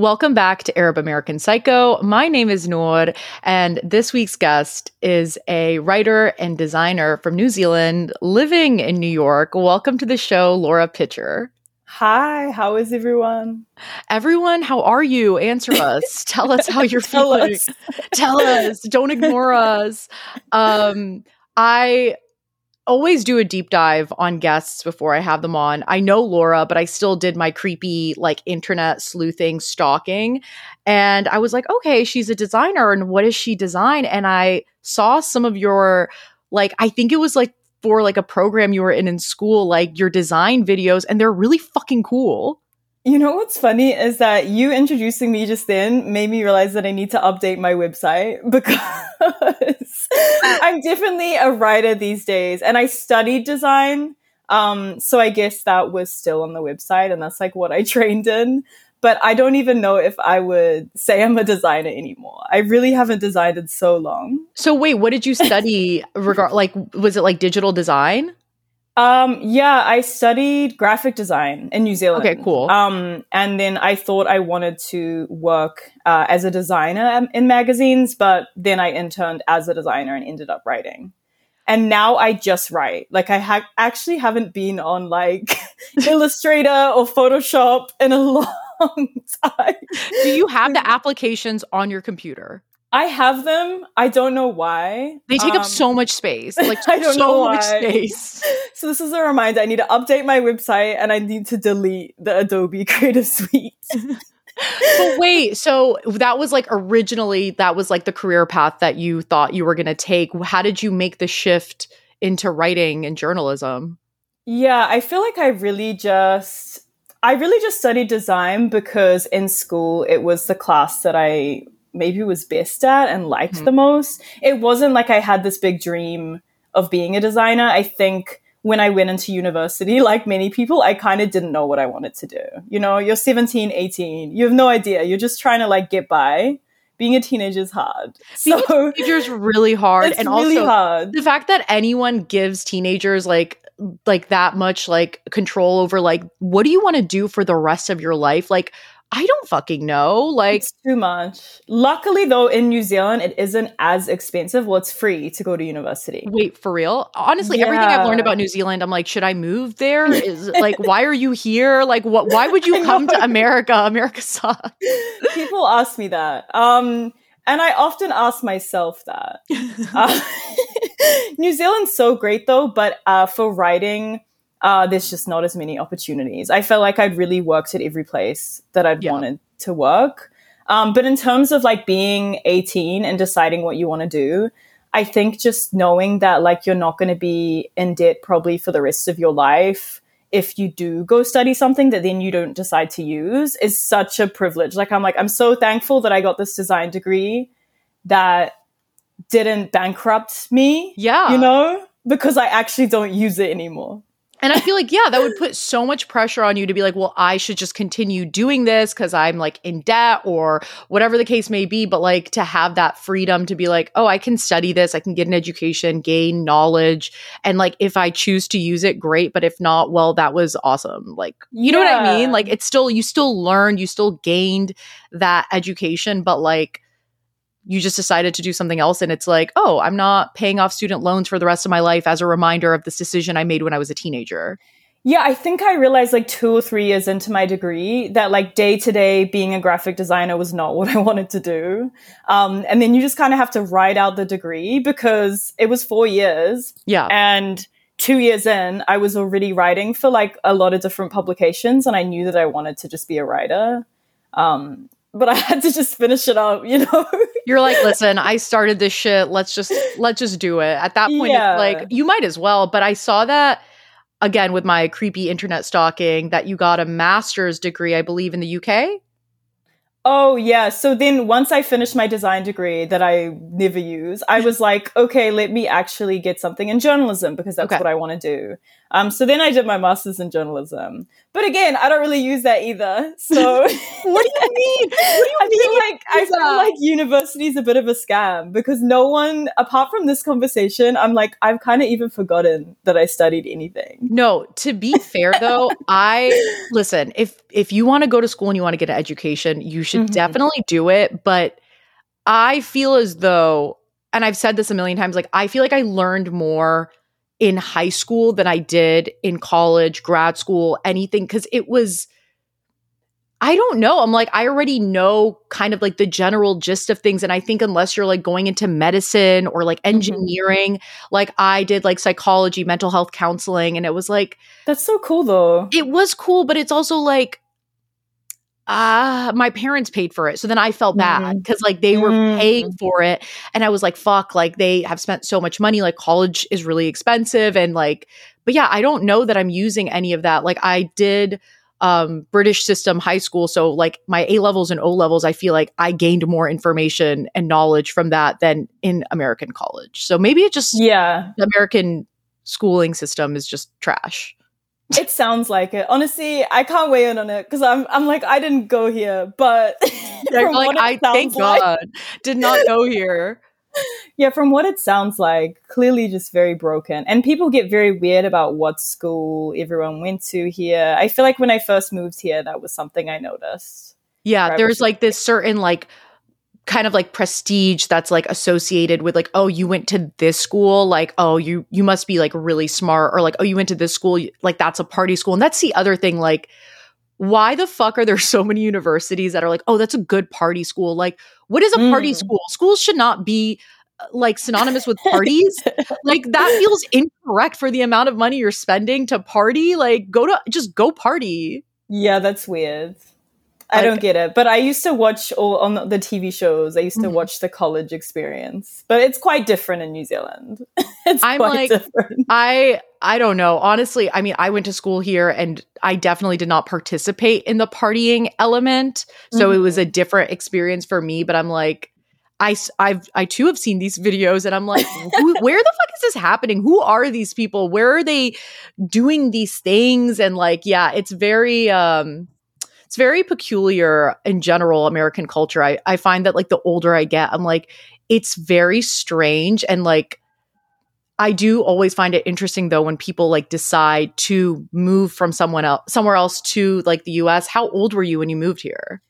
Welcome back to Arab American Psycho. My name is Noor, and this week's guest is a writer and designer from New Zealand living in New York. Welcome to the show, Laura Pitcher. Hi, how is everyone? Everyone, how are you? Answer us. Tell us how you're Tell feeling. us. Tell us. Don't ignore us. Um, I always do a deep dive on guests before I have them on. I know Laura, but I still did my creepy like internet sleuthing stalking. And I was like, okay, she's a designer and what does she design? And I saw some of your like I think it was like for like a program you were in in school, like your design videos, and they're really fucking cool. You know what's funny is that you introducing me just then made me realize that I need to update my website because I'm definitely a writer these days and I studied design. Um, so I guess that was still on the website and that's like what I trained in. But I don't even know if I would say I'm a designer anymore. I really haven't designed in so long. So wait, what did you study regard like was it like digital design? Um, yeah, I studied graphic design in New Zealand. Okay, cool. Um, and then I thought I wanted to work uh, as a designer in magazines, but then I interned as a designer and ended up writing. And now I just write. Like I ha- actually haven't been on like Illustrator or Photoshop in a long time. Do you have the applications on your computer? I have them. I don't know why. They take Um, up so much space. Like I don't so know much why. space. So this is a reminder. I need to update my website and I need to delete the Adobe Creative Suite. but wait, so that was like originally that was like the career path that you thought you were going to take. How did you make the shift into writing and journalism? Yeah, I feel like I really just I really just studied design because in school it was the class that I maybe was best at and liked Mhm. the most. It wasn't like I had this big dream of being a designer. I think when I went into university, like many people, I kind of didn't know what I wanted to do. You know, you're 17, 18, you have no idea. You're just trying to like get by. Being a teenager is hard. Being so a teenager's really hard, it's and really also hard. the fact that anyone gives teenagers like like that much like control over like what do you want to do for the rest of your life? Like I don't fucking know. Like It's too much. Luckily, though, in New Zealand, it isn't as expensive. Well, it's free to go to university. Wait, for real? Honestly, everything I've learned about New Zealand, I'm like, should I move there? Is like, why are you here? Like, what? Why would you come to. America? America sucks. People ask me that. Um, and I often ask myself that. Uh, New Zealand's so great, though, but uh, for writing, uh, there's just not as many opportunities. I felt like I'd really worked at every place that I'd Yeah. wanted to work. Um, but in terms of like being 18 and deciding what you want to do, I think just knowing that like you're not going to be in debt probably for the rest of your life if you do go study something that then you don't decide to use is such a privilege. Like I'm like I'm so thankful that I got this design degree that didn't bankrupt me, yeah, you know, because I actually don't use it anymore. And I feel like, yeah, that would put so much pressure on you to be like, well, I should just continue doing this because I'm like in debt or whatever the case may be. But like to have that freedom to be like, oh, I can study this, I can get an education, gain knowledge. And like if I choose to use it, great. But if not, well, that was awesome. Like, you know what I mean? Like it's still, you still learned, you still gained that education, but like, you just decided to do something else and it's like oh i'm not paying off student loans for the rest of my life as a reminder of this decision i made when i was a teenager Yeah, I think I realized like two or three years into my degree that like day to day being a graphic designer was not what I wanted to do. Um, and then you just kind of have to write out the degree because it was four years. yeah And two years in, I was already writing for like a lot of different publications and I knew that I wanted to just be a writer. Um, but I had to just finish it up, you know? You're like listen i started this shit. Let's just let's just do it. At that point Yeah. like you might as well but i saw that again with my creepy internet stalking that you got a master's degree i believe in the uk Oh yeah. So then once I finished my design degree that I never use, I was like, okay, let me actually get something in journalism because that's Okay. what I want to do. Um, so then I did my master's in journalism. But again, I don't really use that either. So what do you mean I feel like I feel like university is a bit of a scam because no one, apart from this conversation, I'm like, I've kind of even forgotten that I studied anything. No, to be fair though, I listen, if if you want to go to school and you want to get an education, you should Mhm. definitely do it. But I feel as though, and I've said this a million times, like I feel like I learned more in high school than I did in college, grad school, anything, because it was. I don't know. I'm like, I already know kind of like the general gist of things. And I think unless you're like going into medicine or like engineering, like I did like psychology, mental health counseling, and it was like, That's so cool though. it was cool, but it's also like, ah, my parents paid for it. So then I felt bad because like they were Mm. paying for it. And I was like, fuck, like they have spent so much money. Like college is really expensive. And like, but yeah, I don't know that I'm using any of that. Like I did um British system high school. So like my A levels and O levels, I feel like I gained more information and knowledge from that than in American college. So maybe it just Yeah. the American schooling system is just trash. It sounds like it. Honestly, I can't weigh in on it because I'm I'm like I didn't go here, but from like, what it I sounds thank like- God did not go here. Yeah, from what it sounds like, clearly just very broken. And people get very weird about what school everyone went to here. I feel like when I first moved here, that was something I noticed. Yeah, there's like this certain like kind of like prestige that's like associated with like oh you went to this school like oh you you must be like really smart or like oh you went to this school like that's a party school. And that's the other thing like why the fuck are there so many universities that are like oh that's a good party school? Like what is a party Mm. school? Schools should not be uh, like synonymous with parties. Like that feels incorrect for the amount of money you're spending to party. Like go to just go party. Yeah, that's weird. I don't get it. But I used to watch all on the TV shows. I used to Mhm. watch the college experience. But it's quite different in New Zealand. it's I'm quite like- different. I I don't know. Honestly, I mean, I went to school here and I definitely did not participate in the partying element. So it was a different experience for me, but I'm like I I've I too have seen these videos and I'm like who, where the fuck is this happening? Who are these people? Where are they doing these things and like yeah, it's very um it's very peculiar in general American culture. I I find that like the older I get, I'm like it's very strange and like I do always find it interesting though when people like decide to move from someone else somewhere else to like the US. How old were you when you moved here?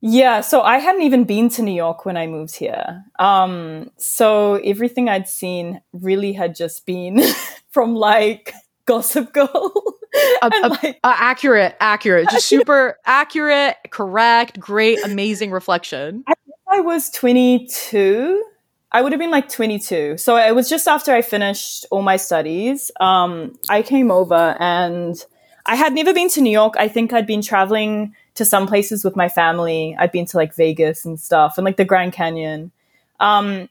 Yeah, so I hadn't even been to New York when I moved here. Um, so everything I'd seen really had just been from like Gossip Girl. A- a- like, Uh, accurate, accurate, just super accurate, correct, great, amazing reflection. I was 22. I would have been like 22. So it was just after I finished all my studies. Um, I came over and I had never been to New York. I think I'd been traveling to some places with my family. I'd been to like Vegas and stuff and like the Grand Canyon. Um,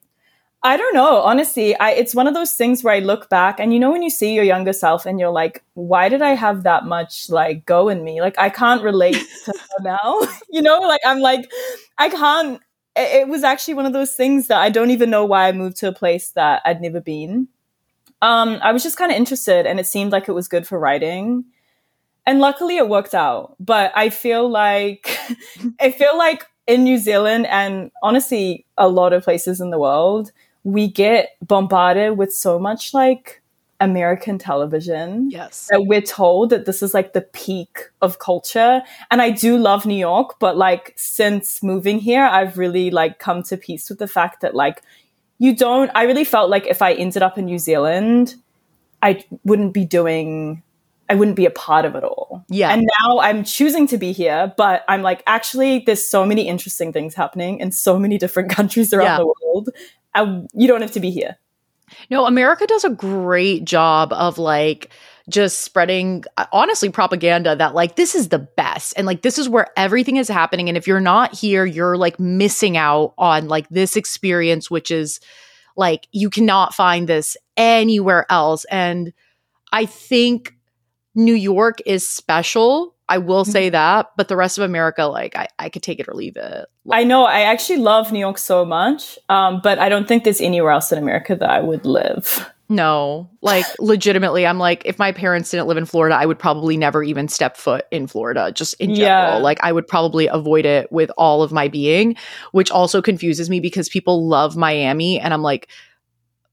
I don't know. Honestly, I, it's one of those things where I look back and you know when you see your younger self and you're like, why did I have that much like go in me? Like I can't relate to her now. you know, like I'm like, I can't. It, it was actually one of those things that I don't even know why I moved to a place that I'd never been. Um, I was just kind of interested, and it seemed like it was good for writing. And luckily, it worked out. But I feel like I feel like in New Zealand and honestly, a lot of places in the world, we get bombarded with so much like American television Yes. that we're told that this is like the peak of culture. And I do love New York, but like since moving here, I've really like come to peace with the fact that like you don't, I really felt like if I ended up in New Zealand, I wouldn't be doing, I wouldn't be a part of it all. Yeah. And now I'm choosing to be here, but I'm like, actually, there's so many interesting things happening in so many different countries around Yeah. the world. And you don't have to be here. No, America does a great job of like just spreading uh, honestly propaganda that like this is the best and like this is where everything is happening and if you're not here you're like missing out on like this experience which is like you cannot find this anywhere else and I think New York is special. I will say that, but the rest of America like I I could take it or leave it. I know. I actually love New York so much, um, but I don't think there's anywhere else in America that I would live. No, like legitimately, I'm like, if my parents didn't live in Florida, I would probably never even step foot in Florida, just in general. Yeah. Like, I would probably avoid it with all of my being, which also confuses me because people love Miami. And I'm like,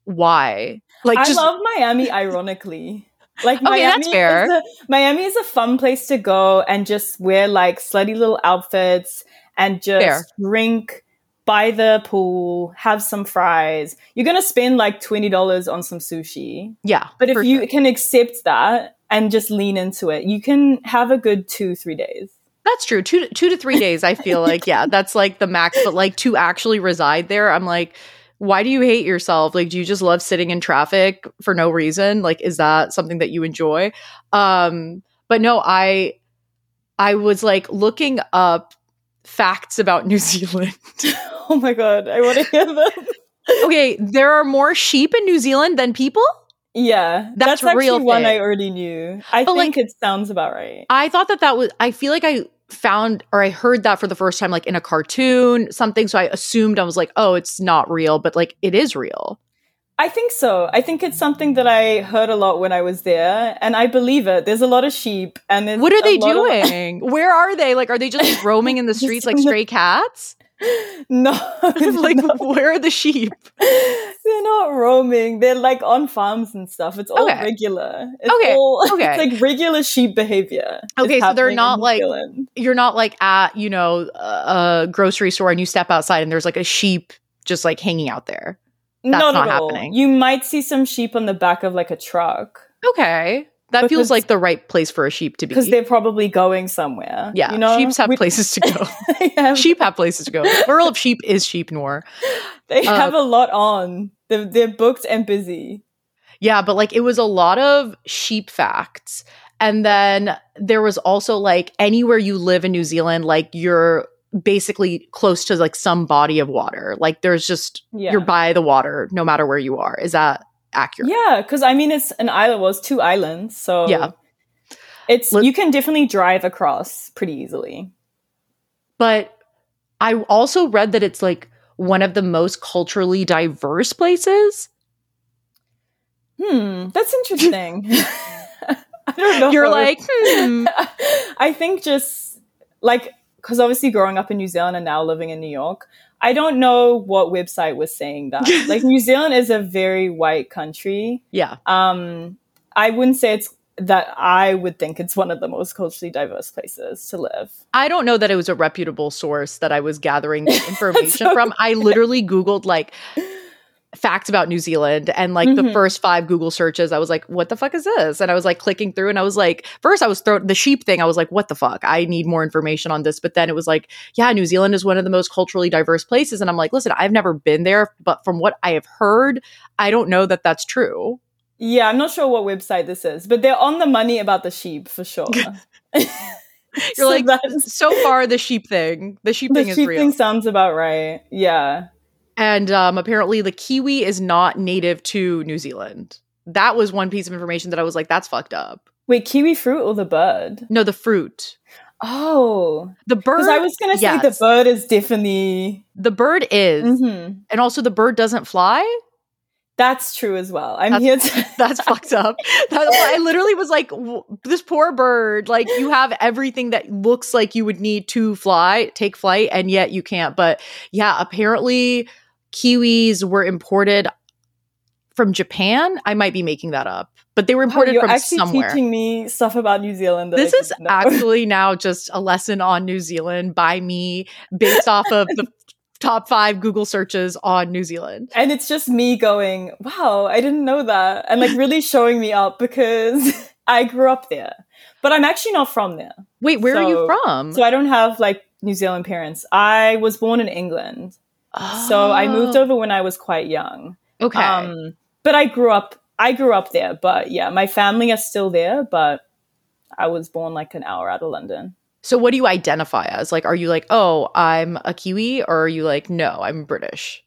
why? Like, I just love Miami, ironically. Like Okay, Miami, that's fair. Is a, Miami is a fun place to go and just wear like slutty little outfits and just Fair. drink by the pool, have some fries. You're gonna spend like twenty dollars on some sushi, Yeah. but if you sure. can accept that and just lean into it, you can have a good two three days. That's true. Two two to three days. I feel like yeah, that's like the max. But like to actually reside there, I'm like, why do you hate yourself? Like, do you just love sitting in traffic for no reason? Like, is that something that you enjoy? Um, but no, I I was like looking up facts about New Zealand. Oh my god, I want to hear them. okay, there are more sheep in New Zealand than people. Yeah, That's that's, actually real one I already knew. I But, think like- it sounds about right. I thought that that was. I feel like I found or I heard that for the first time, like in a cartoon, something. So I assumed I was like, oh, it's not real, but like it is real. I think so. I think it's something that I heard a lot when I was there, and I believe it. There's a lot of sheep, and What are they lot of- doing? Where are they? Like, are they just roaming in the streets like stray cats? no, like, no, where are the sheep? they're not roaming. They're like on farms and stuff. It's all Okay. regular. It's Okay, all, okay. It's like regular sheep behavior. Okay, so they're not like- Zealand. You're not like at you know a grocery store and you step outside and there's like a sheep just like hanging out there. That's not, not happening. You might see some sheep on the back of like a truck Okay, that feels like the right place for a sheep to be. because they're probably going somewhere. yeah, you know, sheeps have We- places to go. have, sheep have places to go. The plural of sheep is sheep noir. they uh, have a lot on. They're, they're booked and busy. Yeah, but like it was a lot of sheep facts. And then there was also like anywhere you live in New Zealand, like you're basically close to like some body of water. Like there's just Yeah. you're by the water no matter where you are. Is that accurate? Yeah, because I mean, it's an island. Well, it's two islands, so Yeah. it's Let- you can definitely drive across pretty easily. But I also read that it's like one of the most culturally diverse places. Hmm, that's interesting. I don't know. You're like, hmm. I think just like because obviously growing up in New Zealand and now living in New York, I don't know what website was saying that. like New Zealand is a very white country. Yeah. Um, I wouldn't say it's that I would think it's one of the most culturally diverse places to live. I don't know that it was a reputable source that I was gathering information okay. from. I literally Googled like facts about New Zealand and like the Mhm. first five Google searches, I was like, what the fuck is this? And I was like clicking through and I was like, first I was thrown the sheep thing. I was like, what the fuck? I need more information on this. But then it was like, yeah, New Zealand is one of the most culturally diverse places. And I'm like, listen, I've never been there, but from what I have heard, I don't know that that's true. Yeah, I'm not sure what website this is, but they're on the money about the sheep for sure. You're like, so far, the sheep thing, the sheep the thing is sheep real. thing sounds about right. Yeah. And um, apparently, the kiwi is not native to New Zealand. That was one piece of information that I was like, that's fucked up. Wait, kiwi fruit or the bird? No, the fruit. Oh, The bird. because I was gonna say the bird is definitely. The bird is. Mhm. And also, the bird doesn't fly. That's true as well. I'm That's- here to. That's fucked up. That, I literally was like, w- this poor bird. Like, you have everything that looks like you would need to fly, take flight, and yet you can't. But yeah, apparently, kiwis were imported from Japan. I might be making that up, but they were imported Wow, you're from actually somewhere. teaching me stuff about New Zealand. This is know. actually now just a lesson on New Zealand by me based off of the top five Google searches on New Zealand. and it's just me going, "Wow, I didn't know that," and like really showing me up because I grew up there, but I'm actually not from there. Wait, where are you from? So I don't have like New Zealand parents. I was born in England. So I moved Oh, over when I was quite young. Okay. Um, but I grew up I grew up there, but yeah, my family are still there, but I was born like an hour out of London. so what do you identify as? Like, are you like, oh, I'm a Kiwi, or are you like, no, I'm British?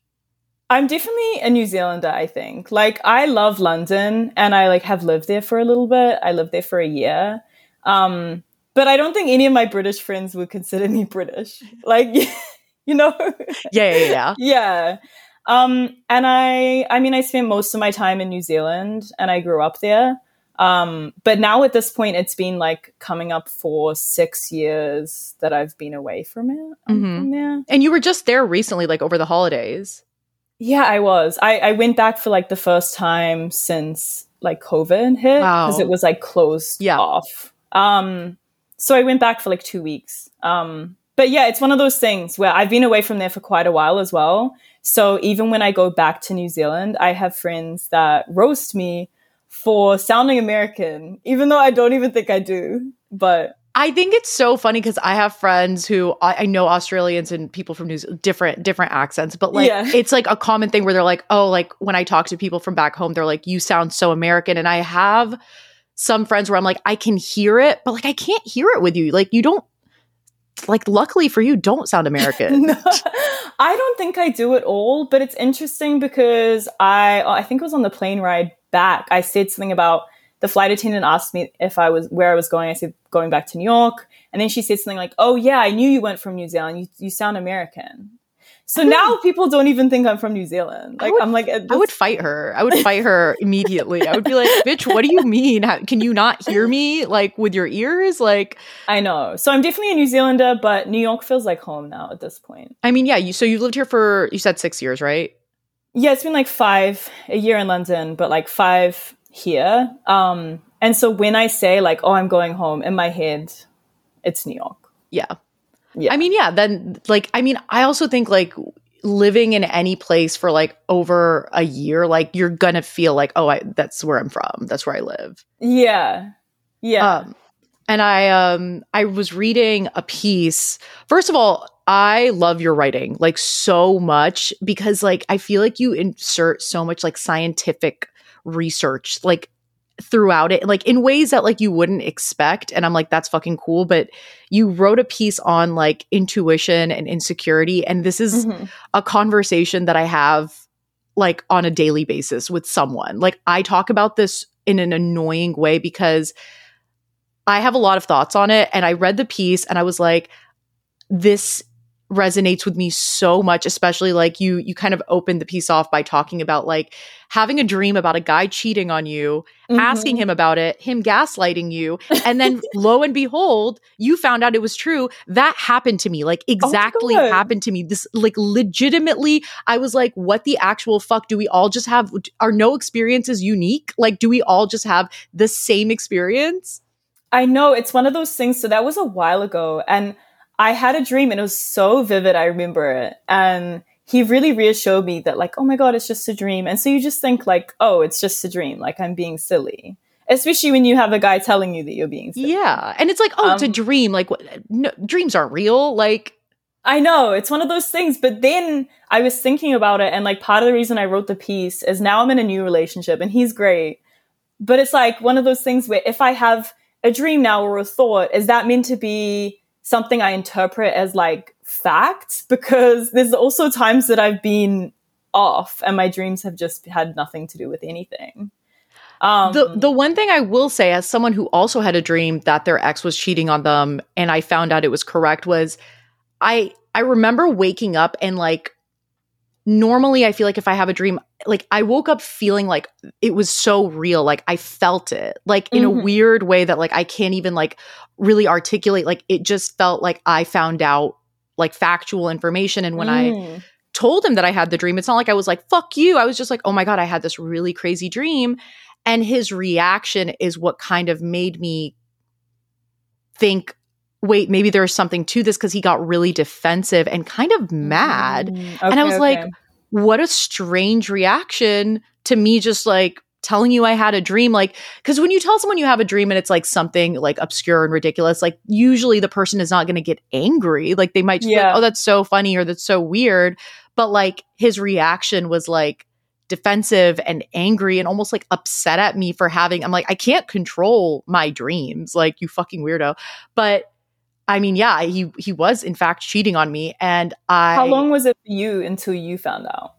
I'm definitely a New Zealander, I think. Like I love London and I like have lived there for a little bit. I lived there for a year. Um, but I don't think any of my British friends would consider me British. Like you know? Yeah, yeah, yeah. yeah. Um, and I, I mean, I spent most of my time in New Zealand and I grew up there. Um, but now at this point, it's been like coming up for six years that I've been away from it. um, Mhm. From and you were just there recently, like over the holidays. Yeah, I was. I, I went back for like the first time since like COVID hit because Wow. it was like closed Yeah. off. Um, so I went back for like two weeks. Um, but yeah, it's one of those things where I've been away from there for quite a while as well. So even when I go back to New Zealand, I have friends that roast me for sounding American, even though I don't even think I do. But I think it's so funny because I have friends who I, I know Australians and people from New Zealand, different different accents, but like Yeah. it's like a common thing where they're like, oh, like when I talk to people from back home, they're like, you sound so American, and I have some friends where I'm like, I can hear it, but like I can't hear it with you. Like you don't. Like, luckily for you, don't sound American. No, I don't think I do at all, but it's interesting because I uh, I think it was on the plane ride back. I said something about the flight attendant asked me if I was where I was going. I said going back to New York, and then she said something like, "Oh yeah, I knew you weren't from New Zealand. You you sound American." So now people don't even think I'm from New Zealand. Like would- I'm like I would fight her. I would fight her immediately. I would be like, bitch, what do you mean? How, can you not hear me like with your ears? Like, I know. So I'm definitely a New Zealander, but New York feels like home now at this point. I mean, yeah, you so you've lived here for you said 6 years, right? Yeah, it's been like five, a year in London, but like five here. Um, and so when I say like, oh, I'm going home, in my head, it's New York. Yeah. Yeah. I mean, yeah, then like I mean, I also think like living in any place for like over a year, like you're to feel like, oh, I that's where I'm from. That's where I live. Yeah. Yeah. Um, and I um I was reading a piece. First of all, I love your writing like so much because like I feel like you insert so much like scientific research like throughout it like in ways that like you wouldn't expect and I'm like that's fucking cool but you wrote a piece on like intuition and insecurity and this is Mhm. a conversation that I have like on a daily basis with someone. Like I talk about this in an annoying way because I have a lot of thoughts on it and I read the piece and I was like this resonates with me so much especially like you you kind of opened the piece off by talking about like having a dream about a guy cheating on you asking Mhm. him about it, him gaslighting you, and then lo and behold, you found out it was true. That happened to me. Like exactly God. happened to me. This like legitimately, I was like, what the actual fuck? Do we all just have are no experiences unique? Like, do we all just have the same experience? I know it's one of those things. So that was a while ago, and I had a dream, and it was so vivid. I remember it, and he really reassured me that, like, oh my god, it's just a dream. And so you just think, like, oh, it's just a dream. Like I'm being silly, especially when you have a guy telling you that you're being silly. Yeah. And it's like, oh, it's a Um, dream. Like what no, dreams aren't real. Like I know it's one of those things, but then I was thinking about it, and like part of the reason I wrote the piece is now I'm in a new relationship, and he's great. But it's like one of those things where if I have a dream now or a thought, is that meant to be something I interpret as like fact? Because there's also times that I've been off, and my dreams have just had nothing to do with anything. Um, the the one thing I will say, as someone who also had a dream that their ex was cheating on them, and I found out it was correct, was I I remember waking up and like normally I feel like if I have a dream, like I woke up feeling like it was so real, like I felt it, like in a Mhm. weird way that like I can't even like really articulate. Like it just felt like I found out like factual information, and when I mm, told him that I had the dream, it's not like I was like, fuck you. I was just like, oh my God, I had this really crazy dream. And his reaction is what kind of made me think, wait, maybe there's something to this because he got really defensive and kind of mad. mm, and I okay, was like, okay. What a strange reaction to me just like telling you I had a dream. Like, because when you tell someone you have a dream and it's like something like obscure and ridiculous, like usually the person is not going to get angry. Like they might just be like, Yeah. oh, that's so funny or that's so weird. But like his reaction was like defensive and angry and almost like upset at me for having, I'm like, I can't control my dreams. Like, you fucking weirdo. But I mean, yeah, he he was in fact cheating on me, and I how long was it for you until you found out?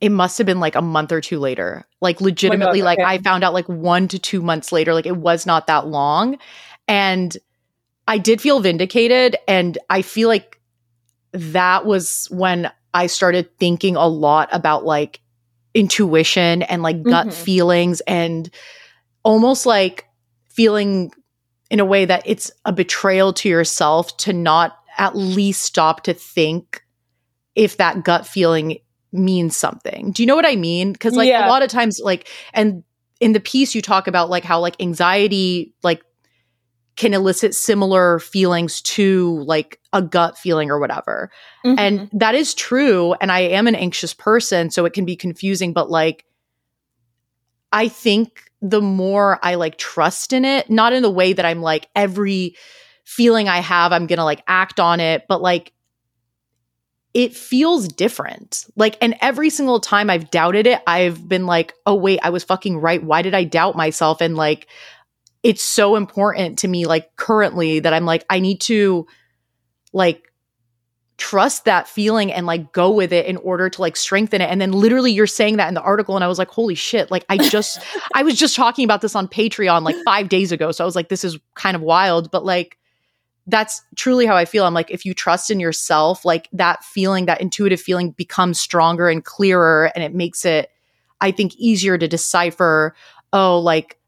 it must have been like a month or two later. Like legitimately, like okay. I found out like one to two months later. Like it was not that long. And I did feel vindicated. And I feel like that was when I started thinking a lot about like intuition and like gut Mhm. feelings and almost like feeling in a way that it's a betrayal to yourself to not at least stop to think if that gut feeling means something. Do you know what I mean? Because like Yeah. a lot of times, like, and in the piece you talk about like how like anxiety like can elicit similar feelings to like a gut feeling or whatever. Mm-hmm. And that is true. And I am an anxious person, so it can be confusing, but like, I think the more I like trust in it, not in the way that I'm like every feeling I have, I'm gonna like act on it, but like, it feels different. Like, and every single time I've doubted it, I've been like, oh, wait, I was fucking right. Why did I doubt myself? And like, it's so important to me like currently that I'm like I need to like trust that feeling and like go with it in order to like strengthen it. And then literally you're saying that in the article and I was like holy shit. Like I just I was just talking about this on Patreon like 5 days ago. So I was like this is kind of wild. But like that's truly how I feel. I'm like if you trust in yourself like that feeling that intuitive feeling becomes stronger and clearer and it makes it I think easier to decipher oh like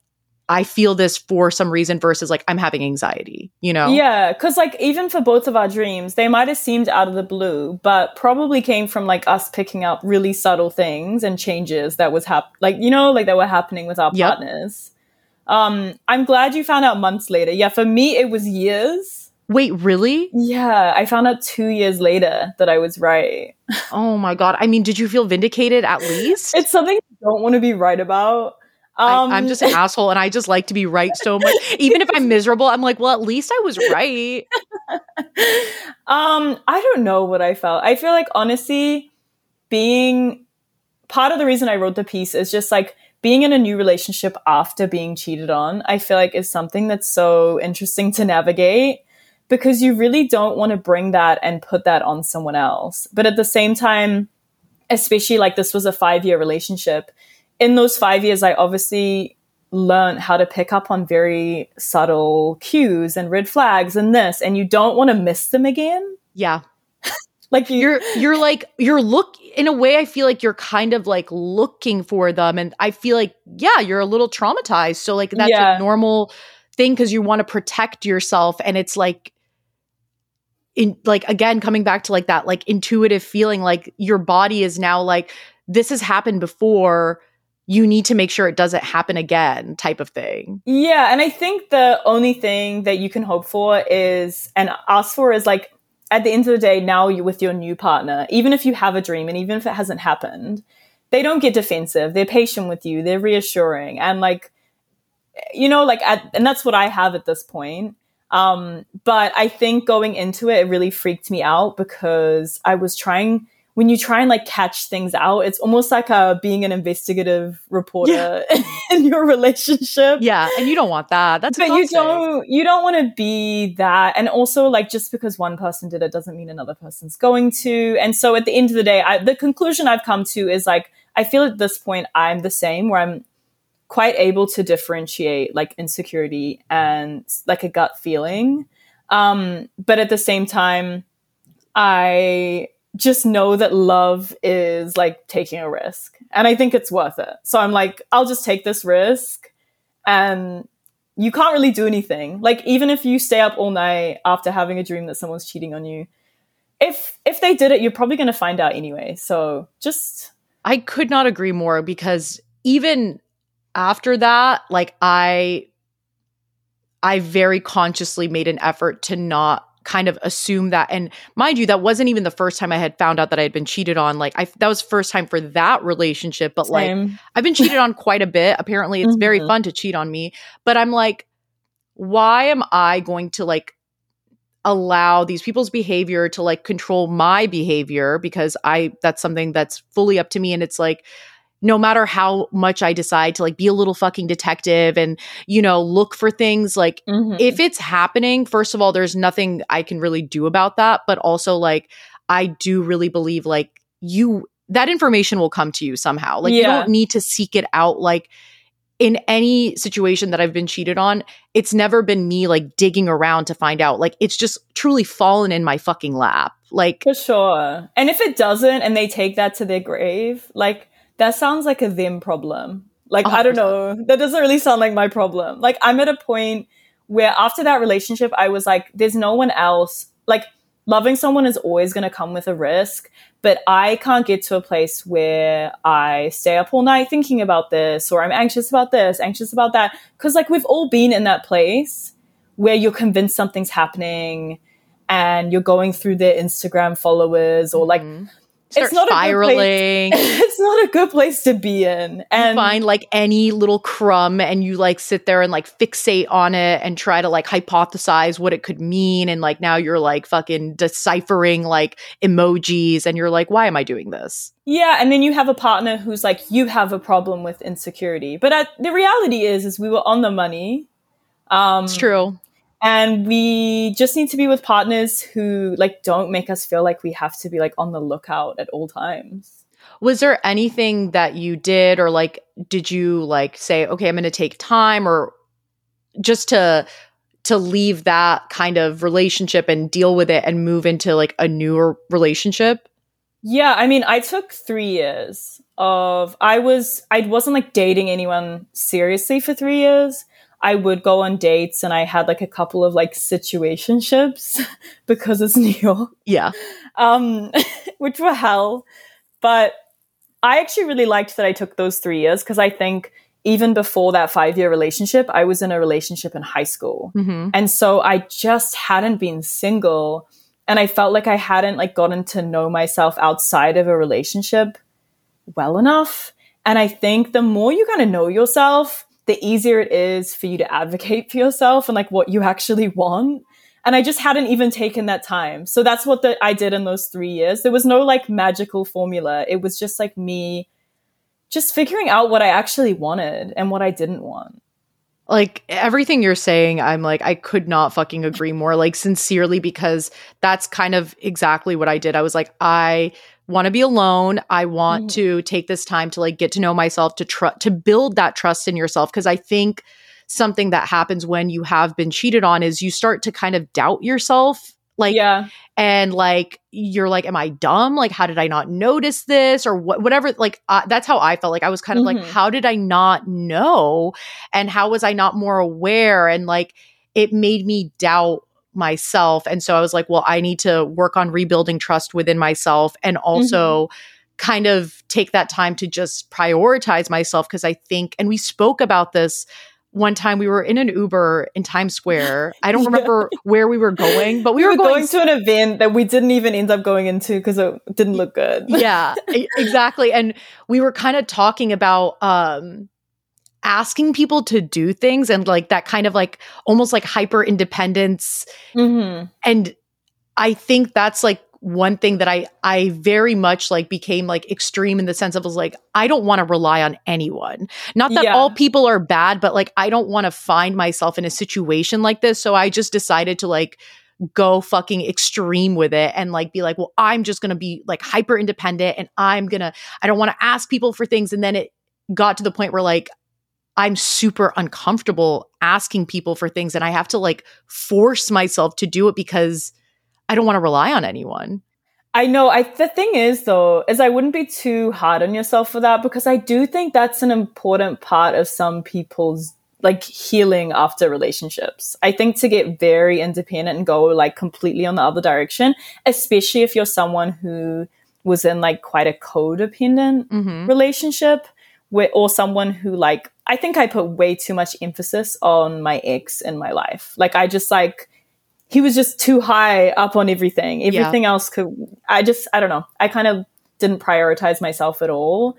I feel this for some reason versus like I'm having anxiety, you know? Yeah, because like even for both of our dreams, they might have seemed out of the blue, but probably came from like us picking up really subtle things and changes that was hap like you know like that were happening with our yep. partners. Um, I'm glad you found out months later. Yeah, for me it was years. Wait, really? Yeah, I found out two years later that I was right. oh my god! I mean, did you feel vindicated at least? it's something I don't want to be right about um, I, am just an asshole and I just like to be right so much. Even if I'm miserable, I'm like, well, at least I was right. um, I don't know what I felt. I feel like honestly, being part of the reason I wrote the piece is just like being in a new relationship after being cheated on. I feel like is something that's so interesting to navigate because you really don't want to bring that and put that on someone else. But at the same time, especially like this was a five year relationship in those five years, I obviously learned how to pick up on very subtle cues and red flags and this, and you don't want to miss them again. Yeah. like you, you're you're like you're look in a way I feel like you're kind of like looking for them and I feel like yeah, you're a little traumatized. So like that's yeah. a normal thing cuz you want to protect yourself and it's like in like again coming back to like that like intuitive feeling like your body is now like this has happened before you need to make sure it doesn't happen again type of thing. Yeah, and I think the only thing that you can hope for is and ask for is like at the end of the day now you're with your new partner, even if you have a dream and even if it hasn't happened, they don't get defensive. They're patient with you. They're reassuring and like you know like at, and that's what I have at this point. Um but I think going into it it really freaked me out because I was trying when you try and like catch things out, it's almost like uh, being an investigative reporter yeah. in your relationship. Yeah, and you don't want that. That's but you don't you don't want to be that. And also, like just because one person did it doesn't mean another person's going to. And so, at the end of the day, I, the conclusion I've come to is like I feel at this point I'm the same, where I'm quite able to differentiate like insecurity and like a gut feeling. Um, but at the same time, I just know that love is like taking a risk. And I think it's worth it. So I'm like, I'll just take this risk. And you can't really do anything. Like, even if you stay up all night after having a dream that someone's cheating on you, if if they did it, you're probably gonna find out anyway. So just I could not agree more because even after that, like I I very consciously made an effort to not kind of assume that. And mind you that wasn't even the first time i had found out that i had been cheated on. Like i that was first time for that relationship but Same. like i've been cheated on quite a bit. Apparently it's mm-hmm. very fun to cheat on me. But i'm like why am i going to like allow these people's behavior to like control my behavior? Because i that's something that's fully up to me. And it's like no matter how much I decide to like be a little fucking detective and, you know, look for things, like mm-hmm. if it's happening, first of all, there's nothing I can really do about that. But also, like, I do really believe like you, that information will come to you somehow. Like, yeah. you don't need to seek it out. Like, in any situation that I've been cheated on, it's never been me like digging around to find out. Like, it's just truly fallen in my fucking lap. Like, for sure. And if it doesn't and they take that to their grave, like, that sounds like a them problem. Like, 100%. I don't know. That doesn't really sound like my problem. Like, I'm at a point where after that relationship, I was like, there's no one else. Like, loving someone is always going to come with a risk, but I can't get to a place where I stay up all night thinking about this or I'm anxious about this, anxious about that. Cause like we've all been in that place where you're convinced something's happening and you're going through their Instagram followers or like mm-hmm it's not spiraling. it's not a good place to be in. And you find like any little crumb and you like sit there and like fixate on it and try to like hypothesize what it could mean. And like now you're like fucking deciphering like emojis and you're like, why am I doing this? Yeah, and then you have a partner who's like, you have a problem with insecurity. But uh, the reality is, is we were on the money. Um, it's true and we just need to be with partners who like don't make us feel like we have to be like on the lookout at all times. Was there anything that you did or like did you like say okay i'm going to take time or just to to leave that kind of relationship and deal with it and move into like a newer relationship? Yeah i mean i took 3 years of i was i wasn't like dating anyone seriously for 3 years I would go on dates and I had like a couple of like situationships because it's New York. Yeah. Um, which were hell. But I actually really liked that I took those three years because I think even before that five year relationship, I was in a relationship in high school. Mm-hmm. And so I just hadn't been single. And I felt like I hadn't like gotten to know myself outside of a relationship well enough. And I think the more you kind of know yourself, the easier it is for you to advocate for yourself and like what you actually want. And I just hadn't even taken that time. So that's what the, I did in those three years. There was no like magical formula. It was just like me just figuring out what I actually wanted and what I didn't want like everything you're saying i'm like i could not fucking agree more like sincerely because that's kind of exactly what i did i was like i want to be alone. I want mm. to take this time to like get to know myself, to trust, to build that trust in yourself. Cause I think something that happens when you have been cheated on is you start to kind of doubt yourself. Like, yeah. And like, you're like, am I dumb? Like, how did I not notice this or what, whatever? Like, uh, that's how I felt. Like, I was kind of mm-hmm. like, how did I not know? And how was I not more aware? And like, it made me doubt myself. And so I was like, well, I need to work on rebuilding trust within myself and also mm-hmm. kind of take that time to just prioritize myself. Cause I think, and we spoke about this one time we were in an Uber in Times Square. I don't remember yeah. where we were going, but we, we were, were going, going, to an event that we didn't even end up going into because it didn't look good. yeah, exactly. And we were kind of talking about um asking people to do things and like that kind of like almost like hyper independence mm-hmm. and i think that's like one thing that i i very much like became like extreme in the sense of was like i don't want to rely on anyone not that yeah. all people are bad but like i don't want to find myself in a situation like this so i just decided to like go fucking extreme with it and like be like well i'm just going to be like hyper independent and i'm going to i don't want to ask people for things and then it got to the point where like I'm super uncomfortable asking people for things and I have to like force myself to do it because I don't want to rely on anyone. I know. I the thing is though, is I wouldn't be too hard on yourself for that because I do think that's an important part of some people's like healing after relationships. I think to get very independent and go like completely on the other direction, especially if you're someone who was in like quite a codependent mm-hmm. relationship or someone who like I think I put way too much emphasis on my ex in my life. Like I just like he was just too high up on everything. Everything yeah. else could I just I don't know. I kind of didn't prioritize myself at all.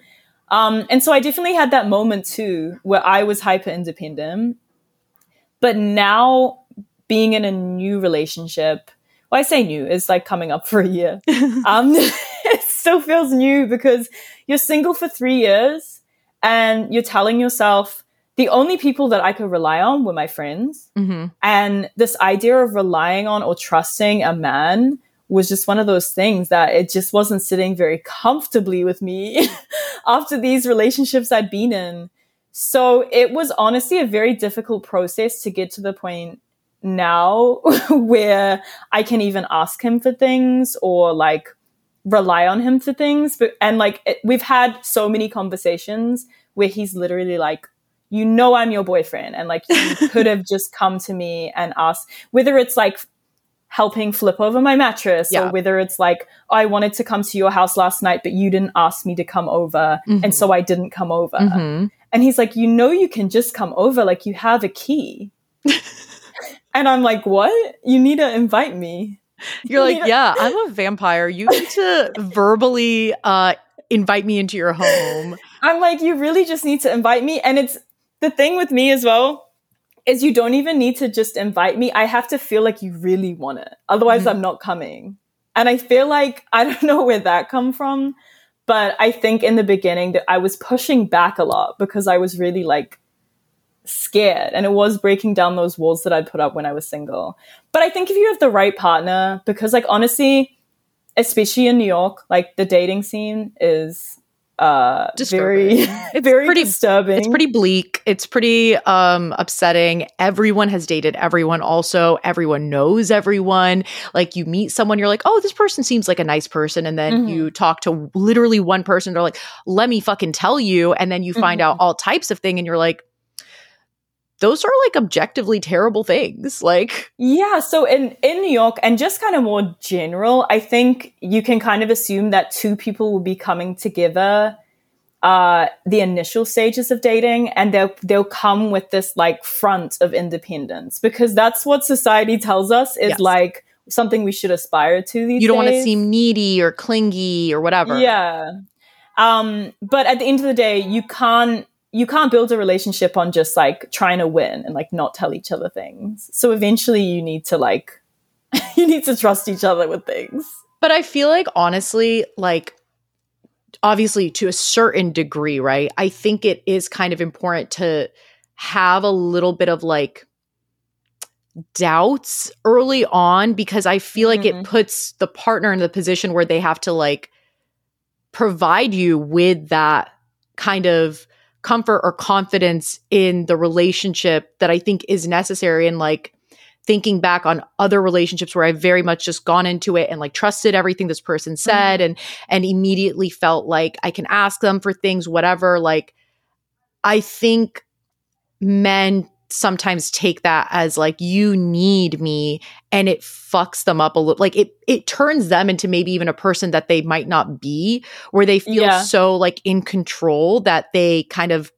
Um, and so I definitely had that moment too where I was hyper independent. But now being in a new relationship, well, I say new, it's like coming up for a year. um, it still feels new because you're single for three years and you're telling yourself the only people that I could rely on were my friends. Mm-hmm. And this idea of relying on or trusting a man was just one of those things that it just wasn't sitting very comfortably with me after these relationships I'd been in. So it was honestly a very difficult process to get to the point now where I can even ask him for things or like rely on him for things. But and like it, we've had so many conversations where he's literally like, you know, I'm your boyfriend, and like you could have just come to me and asked whether it's like helping flip over my mattress Yeah. or whether it's like I wanted to come to your house last night but you didn't ask me to come over Mhm. and so I didn't come over. Mhm. And he's like, "You know you can just come over like you have a key." and I'm like, "What? You need to invite me." You're like, Yeah. I'm a vampire. You need to verbally uh, invite me into your home. I'm like, "You really just need to invite me." And it's the thing with me as well is you don't even need to just invite me. I have to feel like you really want it. Otherwise, Mhm. I'm not coming. And I feel like I don't know where that come from, but I think in the beginning that I was pushing back a lot because I was really like scared and it was breaking down those walls that I'd put up when I was single. But I think if you have the right partner because like honestly, especially in New York, like the dating scene is uh very It's very pretty- disturbing. It's pretty bleak. It's pretty um upsetting. Everyone has dated everyone also. Everyone knows everyone. Like you meet someone you're like, "Oh, this person seems like a nice person." And then Mhm. you talk to literally one person they're like, "Let me fucking tell you." And then you find Mhm. out all types of thing and you're like, those are like objectively terrible things. Like, Yeah, so in in New York and just kind of more general, I think you can kind of assume that two people will be coming together uh the initial stages of dating and they'll they'll come with this like front of independence because that's what society tells us is Yes. like something we should aspire to these you don't want to seem needy or clingy or whatever. Yeah. Um, but at the end of the day, you can't you can't build a relationship on just like trying to win and like not tell each other things. So eventually you need to like you need to trust each other with things. But I feel like honestly, like obviously to a certain degree, right? I think it is kind of important to have a little bit of like doubts early on because I feel like it Mhm. puts the partner in the position where they have to like provide you with that kind of comfort or confidence in the relationship that I think is necessary and like thinking back on other relationships where I've very much just gone into it and like trusted everything this person mm-hmm. said and and immediately felt like I can ask them for things whatever like I think men sometimes take that as like you need me and it fucks them up a little like it it turns them into maybe even a person that they might not be where they feel Yeah. so like in control that they kind of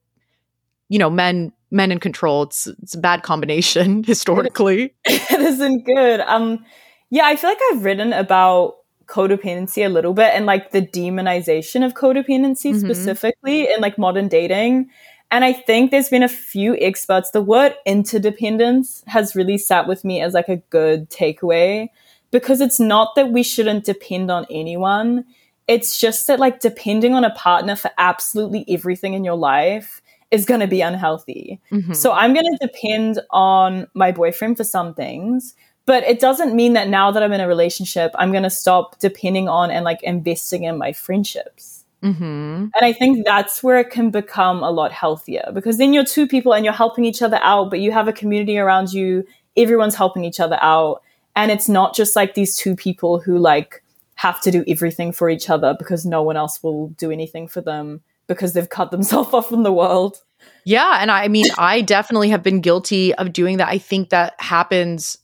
you know men men in control it's it's a bad combination historically it isn't good. Um yeah, I feel like I've written about codependency a little bit and like the demonization of codependency Mhm. specifically in like modern dating. And I think there's been a few experts. The word interdependence has really sat with me as like a good takeaway because it's not that we shouldn't depend on anyone. It's just that like depending on a partner for absolutely everything in your life is going to be unhealthy. Mhm. So I'm going to depend on my boyfriend for some things, but it doesn't mean that now that I'm in a relationship, I'm going to stop depending on and like investing in my friendships. Mhm. And I think that's where it can become a lot healthier because then you're two people and you're helping each other out, but you have a community around you. Everyone's helping each other out. And it's not just like these two people who like have to do everything for each other because no one else will do anything for them because they've cut themselves off from the world. Yeah, and I mean, I definitely have been guilty of doing that. I think that happens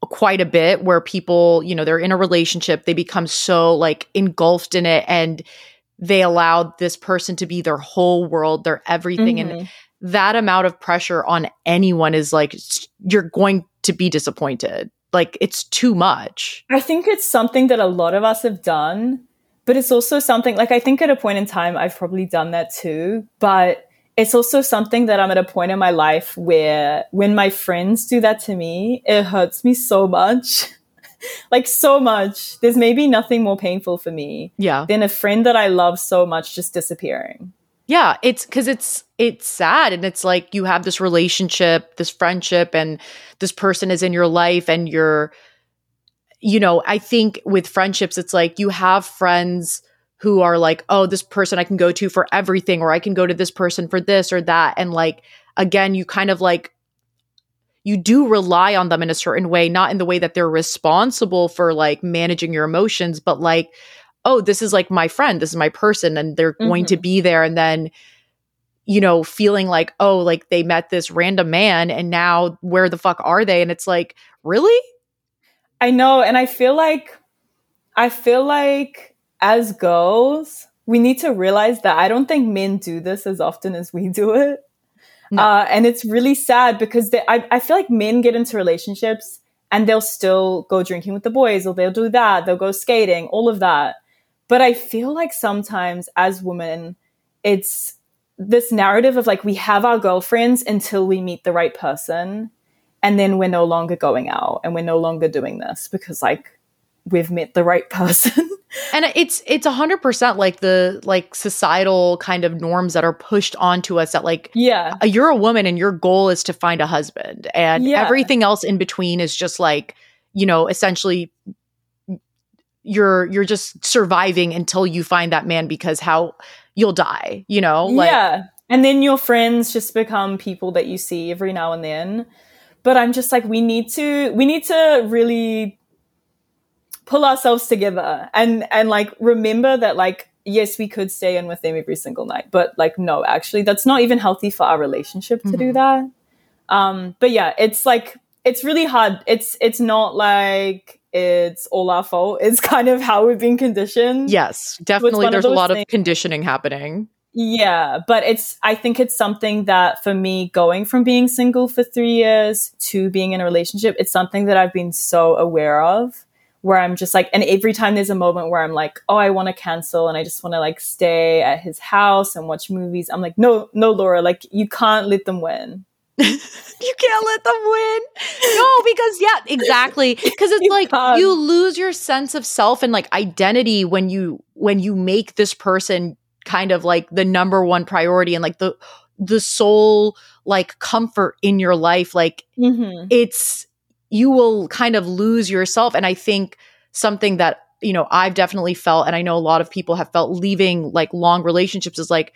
quite a bit where people, you know, they're in a relationship, they become so like engulfed in it and they allowed this person to be their whole world, their everything and Mhm. that amount of pressure on anyone is like you're going to be disappointed. Like it's too much. I think it's something that a lot of us have done, but it's also something like I think at a point in time I've probably done that too, but it's also something that I'm at a point in my life where when my friends do that to me, it hurts me so much. like so much. There's maybe nothing more painful for me Yeah. than a friend that I love so much just disappearing. Yeah, it's cuz it's it's sad and it's like you have this relationship, this friendship and this person is in your life and you're you know, I think with friendships it's like you have friends who are like, "Oh, this person I can go to for everything or I can go to this person for this or that." And like again, you kind of like you do rely on them in a certain way, not in the way that they're responsible for like managing your emotions, but like oh, this is like my friend, this is my person, and they're going to mm-hmm. be there. And then, you know, feeling like, oh, like they met this random man and now where the fuck are they? And it's like, really? I know. And I feel like, I feel like as girls, we need to realize that I don't think men do this as often as we do it. No. Uh, and it's really sad because they, I, I feel like men get into relationships and they'll still go drinking with the boys or they'll do that, they'll go skating, all of that. But I feel like sometimes as women, it's this narrative of like we have our girlfriends until we meet the right person and then we're no longer going out and we're no longer doing this because like we've met the right person. And it's it's a hundred percent like the like societal kind of norms that are pushed onto us that like yeah. uh, you're a woman and your goal is to find a husband and yeah. everything else in between is just like you know essentially you're you're just surviving until you find that man because how you'll die you know? Like, yeah. And then your friends just become people that you see every now and then. But i'm just like we need to we need to really pull ourselves together and and like remember that like yes we could stay in with them every single night but like no actually that's not even healthy for our relationship to mm-hmm. do that. Um but yeah it's like it's really hard. It's it's not like it's all our fault. It's kind of how we've been conditioned. Yes definitely there's a lot things. of conditioning happening. Yeah, but it's I think it's something that for me going from being single for 3 years to being in a relationship, it's something that I've been so aware of where I'm just like, and every time there's a moment where I'm like, oh, I want to cancel and I just want to like stay at his house and watch movies. I'm like, no, no, Laura, like you can't let them win. you can't let them win. No, because yeah, exactly. Because it's like can't. you lose your sense of self and like identity when you when you make this person kind of like the number one priority and like the the sole like comfort in your life. Like mm-hmm. it's you will kind of lose yourself. And I think something that, you know, I've definitely felt, and I know a lot of people have felt leaving like long relationships is like,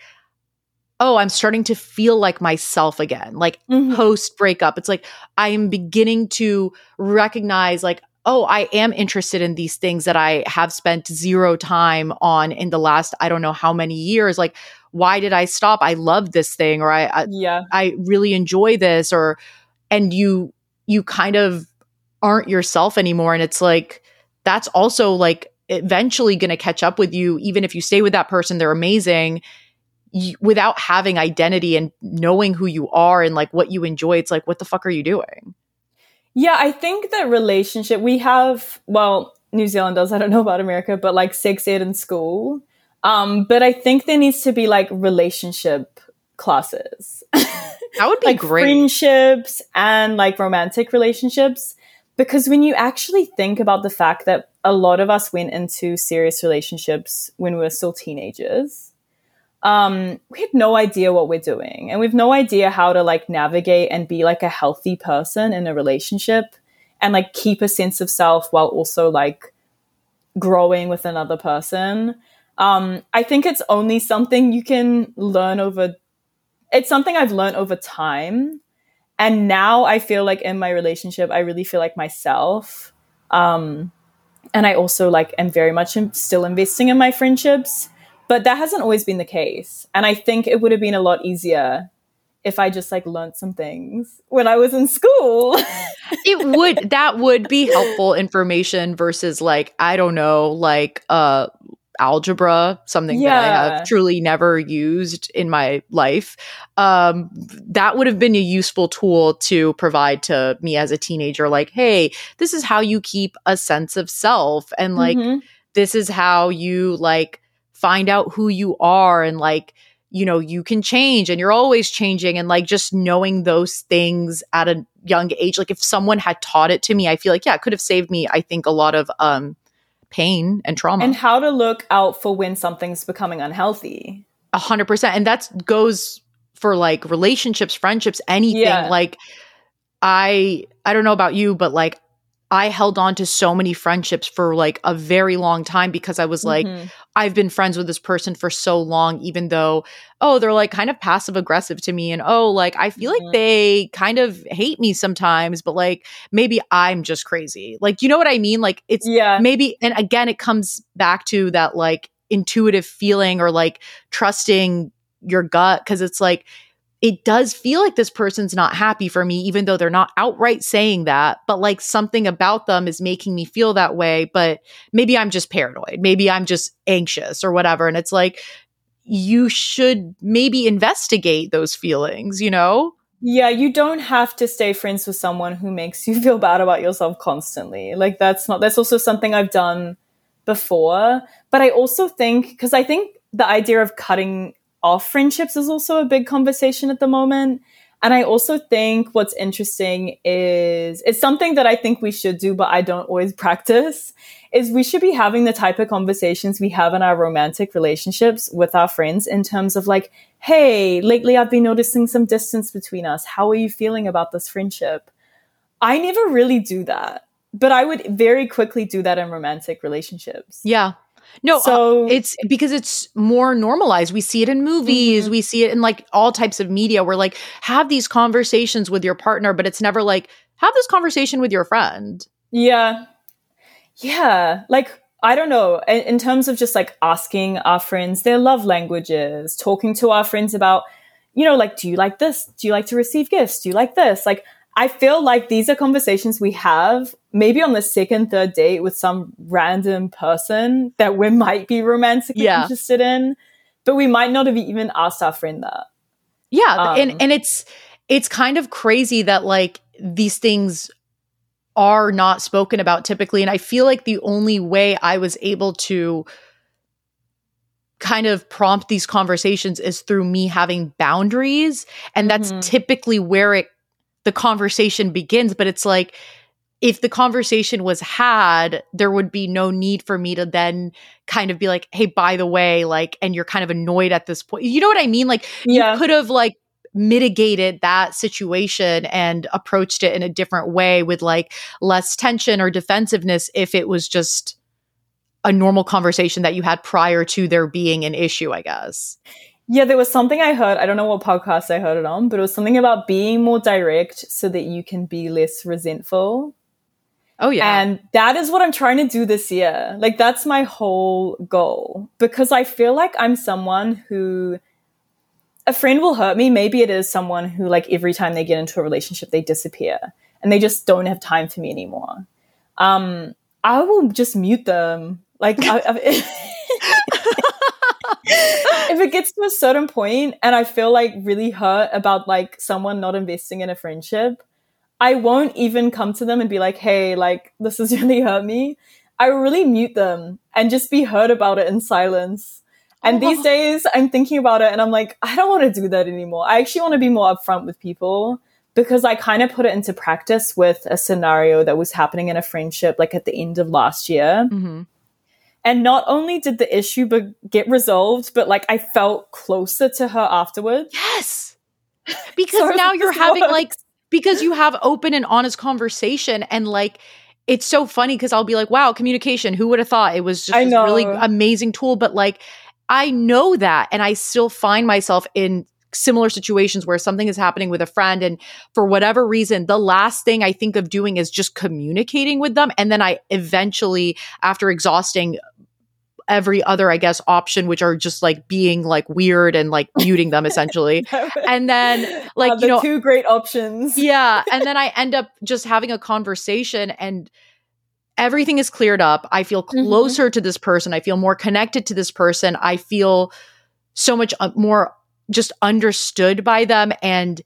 oh, I'm starting to feel like myself again, like mm-hmm. post breakup. It's like I am beginning to recognize, like, oh, I am interested in these things that I have spent zero time on in the last, I don't know how many years. Like, why did I stop? I love this thing, or I, I yeah, I really enjoy this, or, and you you kind of aren't yourself anymore. And it's like, that's also like eventually going to catch up with you. Even if you stay with that person, they're amazing. You, without having identity and knowing who you are and like what you enjoy, it's like, what the fuck are you doing? Yeah, I think that relationship, we have, well, New Zealand does, I don't know about America, but like sex ed in school. Um, but I think there needs to be like relationship classes. That would be like great. Friendships and like romantic relationships. Because when you actually think about the fact that a lot of us went into serious relationships when we were still teenagers, um, we had no idea what we're doing. And we've no idea how to like navigate and be like a healthy person in a relationship and like keep a sense of self while also like growing with another person. Um, I think it's only something you can learn over it's something I've learned over time. And now I feel like in my relationship, I really feel like myself. Um, and I also like am very much still investing in my friendships, but that hasn't always been the case. And I think it would have been a lot easier if I just like learned some things when I was in school. it would that would be helpful information versus like I don't know like uh algebra, something yeah. that I have truly never used in my life, um, that would have been a useful tool to provide to me as a teenager. Like, hey, this is how you keep a sense of self, and like, mm-hmm. this is how you like find out who you are, and like, you know, you can change, and you're always changing, and like, just knowing those things at a young age. Like, if someone had taught it to me, I feel like yeah, it could have saved me. I think a lot of um pain and trauma. And how to look out for when something's becoming unhealthy. A hundred percent. And that goes for like relationships, friendships, anything. Yeah. Like I I don't know about you, but like I held on to so many friendships for like a very long time because I was like, mm-hmm. I've been friends with this person for so long, even though, oh, they're like kind of passive aggressive to me. And oh, like I feel mm-hmm. like they kind of hate me sometimes, but like maybe I'm just crazy. Like, you know what I mean? Like it's yeah. maybe, and again, it comes back to that like intuitive feeling or like trusting your gut. Cause it's like, it does feel like this person's not happy for me, even though they're not outright saying that, but like something about them is making me feel that way. But maybe I'm just paranoid. Maybe I'm just anxious or whatever. And it's like, you should maybe investigate those feelings, you know? Yeah, you don't have to stay friends with someone who makes you feel bad about yourself constantly. Like, that's not, that's also something I've done before. But I also think, because I think the idea of cutting friendships is also a big conversation at the moment. And I also think what's interesting is it's something that I think we should do, but I don't always practice is we should be having the type of conversations we have in our romantic relationships with our friends in terms of like, Hey, lately I've been noticing some distance between us. How are you feeling about this friendship? I never really do that, but I would very quickly do that in romantic relationships. Yeah. No, uh, so uh, it's because it's more normalized. We see it in movies, mm-hmm. we see it in like all types of media where like have these conversations with your partner, but it's never like have this conversation with your friend. Yeah. Yeah. Like I don't know, in, in terms of just like asking our friends their love languages, talking to our friends about you know, like, do you like this? Do you like to receive gifts? Do you like this? Like, I feel like these are conversations we have maybe on the second, third date with some random person that we might be romantically yeah. interested in, but we might not have even asked our friend that. Yeah, um, and and it's it's kind of crazy that like these things are not spoken about typically and I feel like the only way I was able to kind of prompt these conversations is through me having boundaries and that's mm-hmm. typically where it the conversation begins but it's like if the conversation was had there would be no need for me to then kind of be like hey by the way like and you're kind of annoyed at this point. You know what i mean? Like yeah. you could have like mitigated that situation and approached it in a different way with like less tension or defensiveness if it was just a normal conversation that you had prior to there being an issue i guess yeah, there was something I heard. I don't know what podcast I heard it on, but it was something about being more direct so that you can be less resentful. Oh, yeah. And that is what I'm trying to do this year. Like, that's my whole goal because I feel like I'm someone who a friend will hurt me. Maybe it is someone who, like, every time they get into a relationship, they disappear and they just don't have time for me anymore. Um, I will just mute them. Like, I, I if it gets to a certain point and I feel like really hurt about like someone not investing in a friendship, I won't even come to them and be like, hey, like this has really hurt me. I really mute them and just be hurt about it in silence. And these days I'm thinking about it and I'm like, I don't want to do that anymore. I actually want to be more upfront with people because I kind of put it into practice with a scenario that was happening in a friendship like at the end of last year. Mm-hmm and not only did the issue be- get resolved, but like I felt closer to her afterwards. Yes. Because so now you're having works. like, because you have open and honest conversation and like, it's so funny because I'll be like, wow, communication. Who would have thought it was just a really amazing tool? But like, I know that. And I still find myself in similar situations where something is happening with a friend and for whatever reason the last thing i think of doing is just communicating with them. And then i eventually after exhausting every other i guess option which are just like being like weird and like muting them essentially. And then like uh, the you know two great options. Yeah. And then i end up just having a conversation and everything is cleared up. I feel mm-hmm. closer mm-hmm. to this person. I feel more connected to this person. I feel so much uh, more just understood by them. And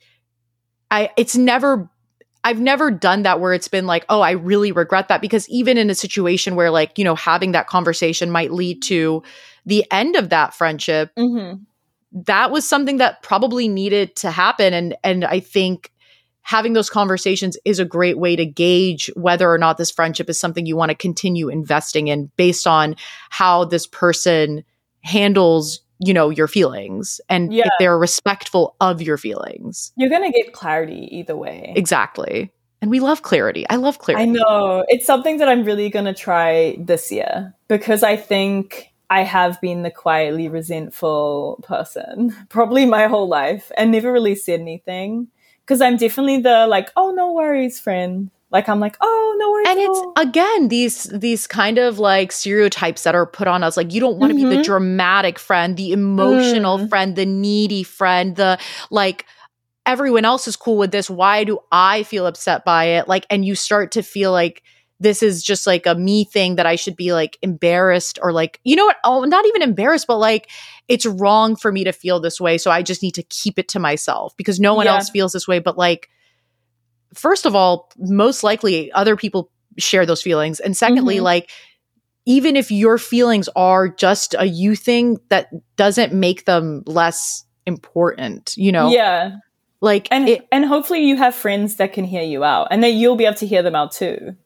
I it's never I've never done that where it's been like, oh, I really regret that. Because even in a situation where like, you know, having that conversation might lead to the end of that friendship, mm-hmm. that was something that probably needed to happen. And and I think having those conversations is a great way to gauge whether or not this friendship is something you want to continue investing in based on how this person handles you know your feelings and yeah. if they're respectful of your feelings. You're gonna get clarity either way. Exactly. And we love clarity. I love clarity. i know. It's something that i'm really gonna try this year because i think i have been the quietly resentful person probably my whole life and never really said anything because i'm definitely the like oh no worries friend like I'm like, oh no worries. And it's again these these kind of like stereotypes that are put on us. Like you don't want to mm-hmm. be the mm-hmm. dramatic friend, the emotional mm. friend, the needy friend, the like everyone else is cool with this. Why do I feel upset by it? Like, and you start to feel like this is just like a me thing that I should be like embarrassed or like, you know what? Oh, not even embarrassed, but like it's wrong for me to feel this way. So I just need to keep it to myself because no one Yeah. else feels this way. But like, first of all, most likely other people share those feelings. And secondly, Mhm. like, even if your feelings are just a you thing, that doesn't make them less important, you know? Yeah. Like, And it, and hopefully you have friends that can hear you out and that you'll be able to hear them out too.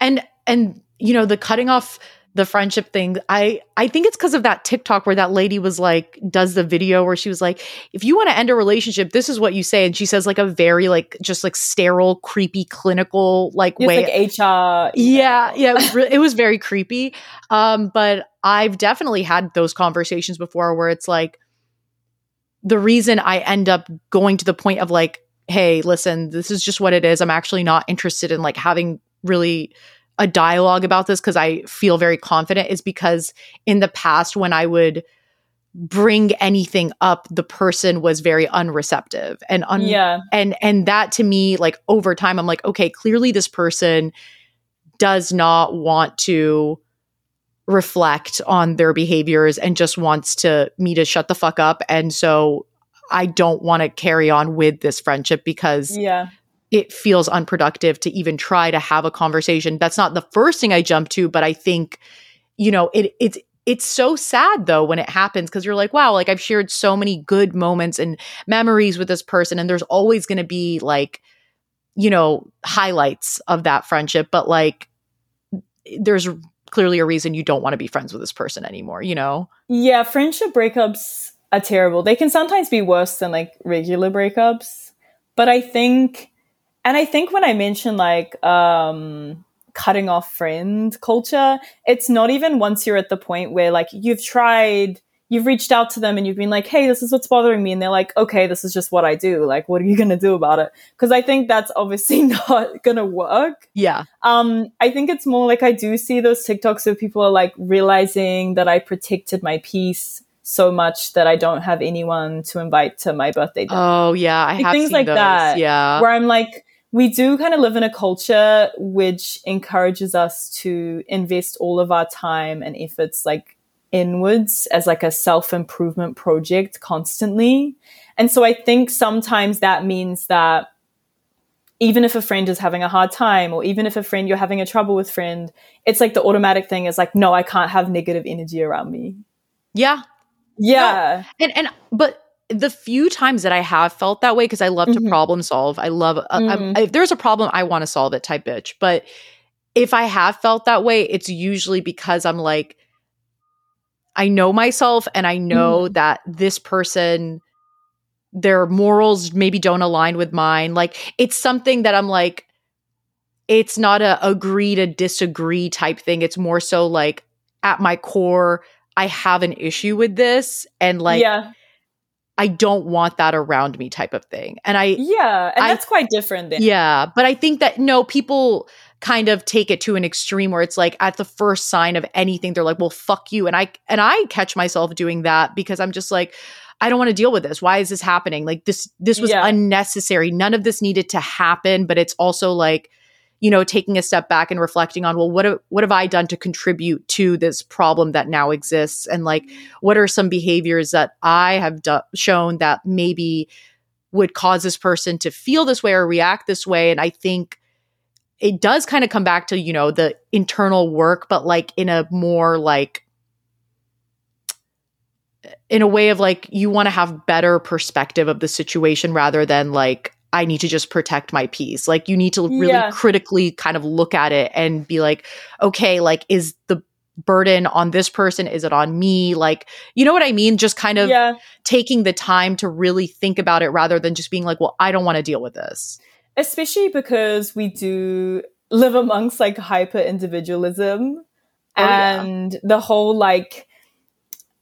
and and you know the cutting off the friendship thing. I i think it's because of that tiktok where that lady was like does the video where she was like if you want to end a relationship this is what you say. And she says like a very like just like sterile creepy clinical like It's way like HR. yeah yeah it was, re- it was very creepy. Um but i've definitely had those conversations before where it's like the reason i end up going to the point of like hey listen this is just what it is. I'm actually not interested in like having really a dialogue about this because i feel very confident is because in the past when i would bring anything up the person was very unreceptive and un- yeah. and and that to me like over time i'm like okay clearly this person does not want to reflect on their behaviors and just wants to me to shut the fuck up and so i don't want to carry on with this friendship because Yeah. It feels unproductive to even try to have a conversation that's not the first thing i jump to but i think you know it it's it's so sad though when it happens because you're like wow like i've shared so many good moments and memories with this person and there's always going to be like you know highlights of that friendship but like there's clearly a reason you don't want to be friends with this person anymore you know Yeah, friendship breakups are terrible. They can sometimes be worse than like regular breakups. But I think and I think when I mention like um cutting off friend culture, it's not even once you're at the point where like you've tried you've reached out to them and you've been like, "Hey, this is what's bothering me." And they're like, "Okay, this is just what I do. Like, what are you going to do about it?" Cuz I think that's obviously not going to work. yeah Um, I think it's more like I do see those TikToks where people are like realizing that I protected my peace so much that I don't have anyone to invite to my birthday dinner. oh yeah i Like have things seen like those. that, yeah where I'm like, we do kind of live in a culture which encourages us to invest all of our time and efforts like inwards as like a self improvement project constantly. And so I think sometimes that means that even if a friend is having a hard time or even if a friend you're having a trouble with friend, it's like the automatic thing is like, no, I can't have negative energy around me. yeah Yeah. and and but the few times that I have felt that way because I love Mhm. to problem solve. I love uh, I'm- Mhm. if there's a problem, I want to solve it type bitch. But if I have felt that way, it's usually because I'm like, I know myself and I know that this person, their morals maybe don't align with mine. Like it's something that I'm like, it's not a agree to disagree type thing. It's more so like at my core, I have an issue with this and like yeah. I don't want that around me type of thing. And I Yeah. And I- that's quite different then. yeah, but I think that no people kind of take it to an extreme where it's like at the first sign of anything they're like, "Well, fuck you." And I and I catch myself doing that because I'm just like I don't want to deal with this. Why is this happening? Like this this was Yeah. unnecessary. None of this needed to happen, but it's also like you know taking a step back and reflecting on well what have, what have I done to contribute to this problem that now exists? And like what are some behaviors that I have do- shown that maybe would cause this person to feel this way or react this way? And I think it does kind of come back to you know the internal work but like in a more like in a way of like you want to have better perspective of the situation rather than like I need to just protect my peace. Like you need to really Yeah. critically kind of look at it and be like, okay, like is the burden on this person? Is it on me? Like, you know what I mean? Just kind of yeah. taking the time to really think about it rather than just being like, well, I don't want to deal with this. Especially because we do live amongst like hyper individualism Oh, yeah. and the whole like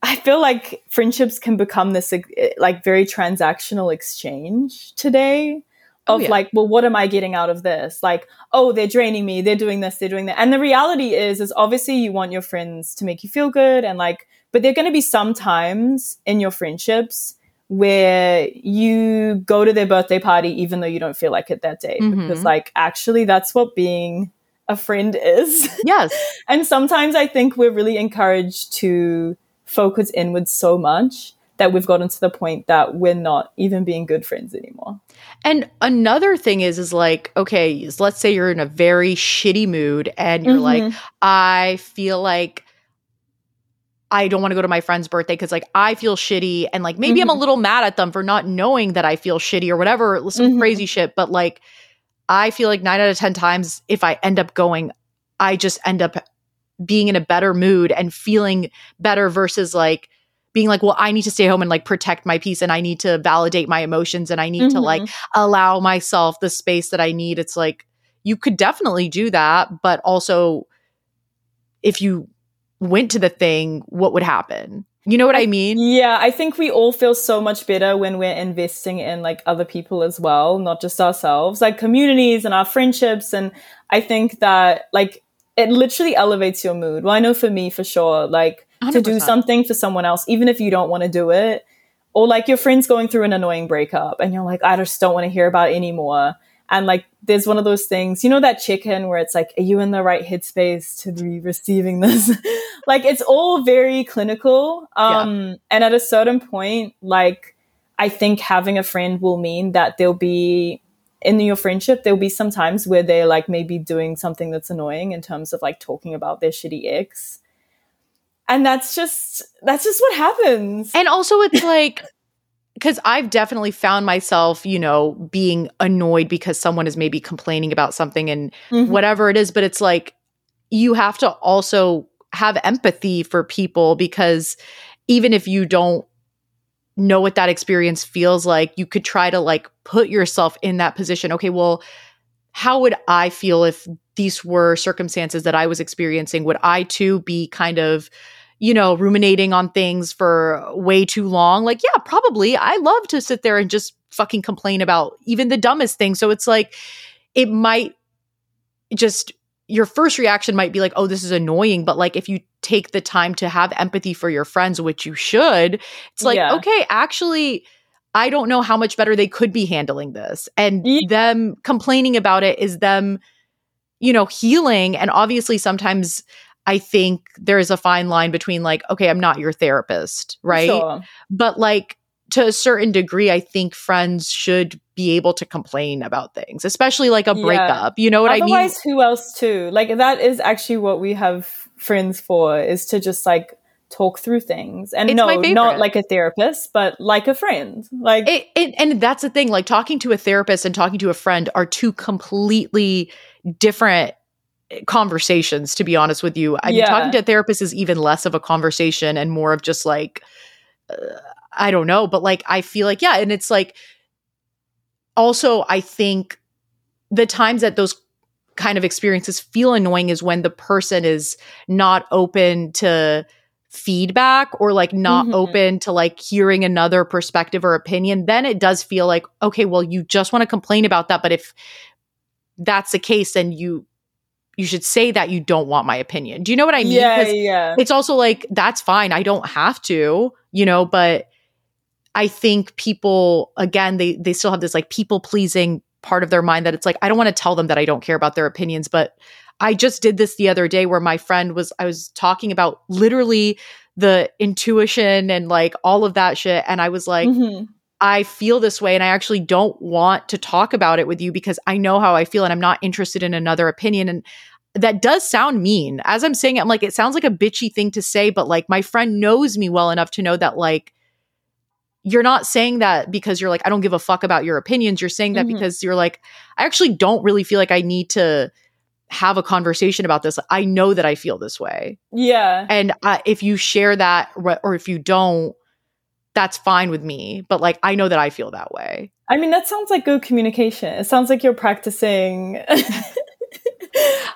I feel like friendships can become this like very transactional exchange today Oh, of yeah. like, well, what am I getting out of this? Like, oh, they're draining me, they're doing this, they're doing that. And the reality is, is obviously you want your friends to make you feel good and like, but there are going to be some times in your friendships where you go to their birthday party even though you don't feel like it that day Mhm. because like actually that's what being a friend is. Yes. and sometimes I think we're really encouraged to focus inwards so much that we've gotten to the point that we're not even being good friends anymore. And another thing is, is like, okay, let's say you're in a very shitty mood and you're like, Mhm. I feel like I don't want to go to my friend's birthday because like I feel shitty and like maybe I'm a Mhm. little mad at them for not knowing that I feel shitty or whatever, some Mhm. crazy shit. But like I feel like nine out of 10 times if I end up going, I just end up being in a better mood and feeling better versus like being like, well, I need to stay home and like protect my peace and I need to validate my emotions and I need to like Mhm. allow myself the space that I need. It's like you could definitely do that, but also if you went to the thing, what would happen? You know what I, mean? Yeah, I think we all feel so much better when we're investing in like other people as well, not just ourselves, like communities and our friendships. And I think that like it literally elevates your mood. Well, I know for me for sure, like to do something for someone else, even if you don't want to do it, or like your friend's going through an annoying breakup and you're like, I just don't want to hear about it anymore. And like, there's one of those things, you know, that chicken where it's like, are you in the right headspace to be receiving this? like, it's all very clinical. Um, and at a certain point, like, I think having a friend will mean that there'll be in your friendship, there'll be some times where they're like maybe doing something that's annoying in terms of like talking about their shitty ex. And that's just that's just what happens. And also, it's like, because I've definitely found myself, you know, being annoyed because someone is maybe complaining about something and Mhm. whatever it is, but it's like you have to also have empathy for people because even if you don't know what that experience feels like, you could try to like put yourself in that position. Okay, well, how would I feel if these were circumstances that I was experiencing? Would I too be kind of, you know, ruminating on things for way too long? Like, yeah, probably. I love to sit there and just fucking complain about even the dumbest thing. So it's like, it might just, your first reaction might be like, oh, this is annoying. But like, if you take the time to have empathy for your friends, which you should, it's like, Yeah. okay, actually, I don't know how much better they could be handling this. And Yeah. them complaining about it is them, you know, healing. And obviously, sometimes I think there's a fine line between like, okay, I'm not your therapist, right? Sure. But like, to a certain degree, I think friends should be able to complain about things, especially like a Yeah. breakup. You know what I mean? Otherwise, who else to? Like that is actually what we have friends for is to just like talk through things. And It's no, not like a therapist, but like a friend. Like It, it, and that's the thing like talking to a therapist and talking to a friend are two completely different conversations to be honest with you i mean talking to a therapist is even less of a conversation and more of just like uh, i don't know but like i feel like yeah and it's like also i think the times that those kind of experiences feel annoying is when the person is not open to feedback or like not Mhm. open to like hearing another perspective or opinion then it does feel like okay well you just want to complain about that but if that's the case then you you should say that you don't want my opinion do you know what i mean yeah, yeah. it's also like that's fine i don't have to you know but i think people again they they still have this like people pleasing part of their mind that it's like i don't want to tell them that i don't care about their opinions but i just did this the other day where my friend was i was talking about literally the intuition and like all of that shit and i was like Mhm. I feel this way and I actually don't want to talk about it with you because I know how I feel and I'm not interested in another opinion. And that does sound mean. As I'm saying it, I'm like, it sounds like a bitchy thing to say, but like my friend knows me well enough to know that like you're not saying that because you're like, I don't give a fuck about your opinions. You're saying that Mhm. because you're like, I actually don't really feel like I need to have a conversation about this. I know that I feel this way. Yeah. And uh, if you share that or if you don't, that's fine with me. But like, I know that I feel that way. I mean, that sounds like good communication. It sounds like you're practicing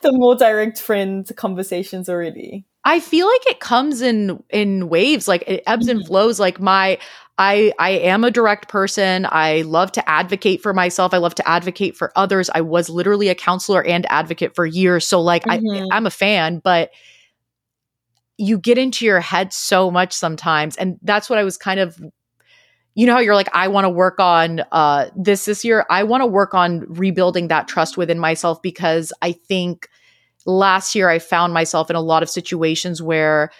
the more direct friend conversations already. I feel like it comes in in waves, like it ebbs and Mhm. flows. Like my, I I am a direct person. I love to advocate for myself. I love to advocate for others. I was literally a counselor and advocate for years. So like Mhm. I I'm a fan, but you get into your head so much sometimes, and that's what I was kind of you know how you're like, I want to work on uh, this this year. I want to work on rebuilding that trust within myself because I think last year I found myself in a lot of situations where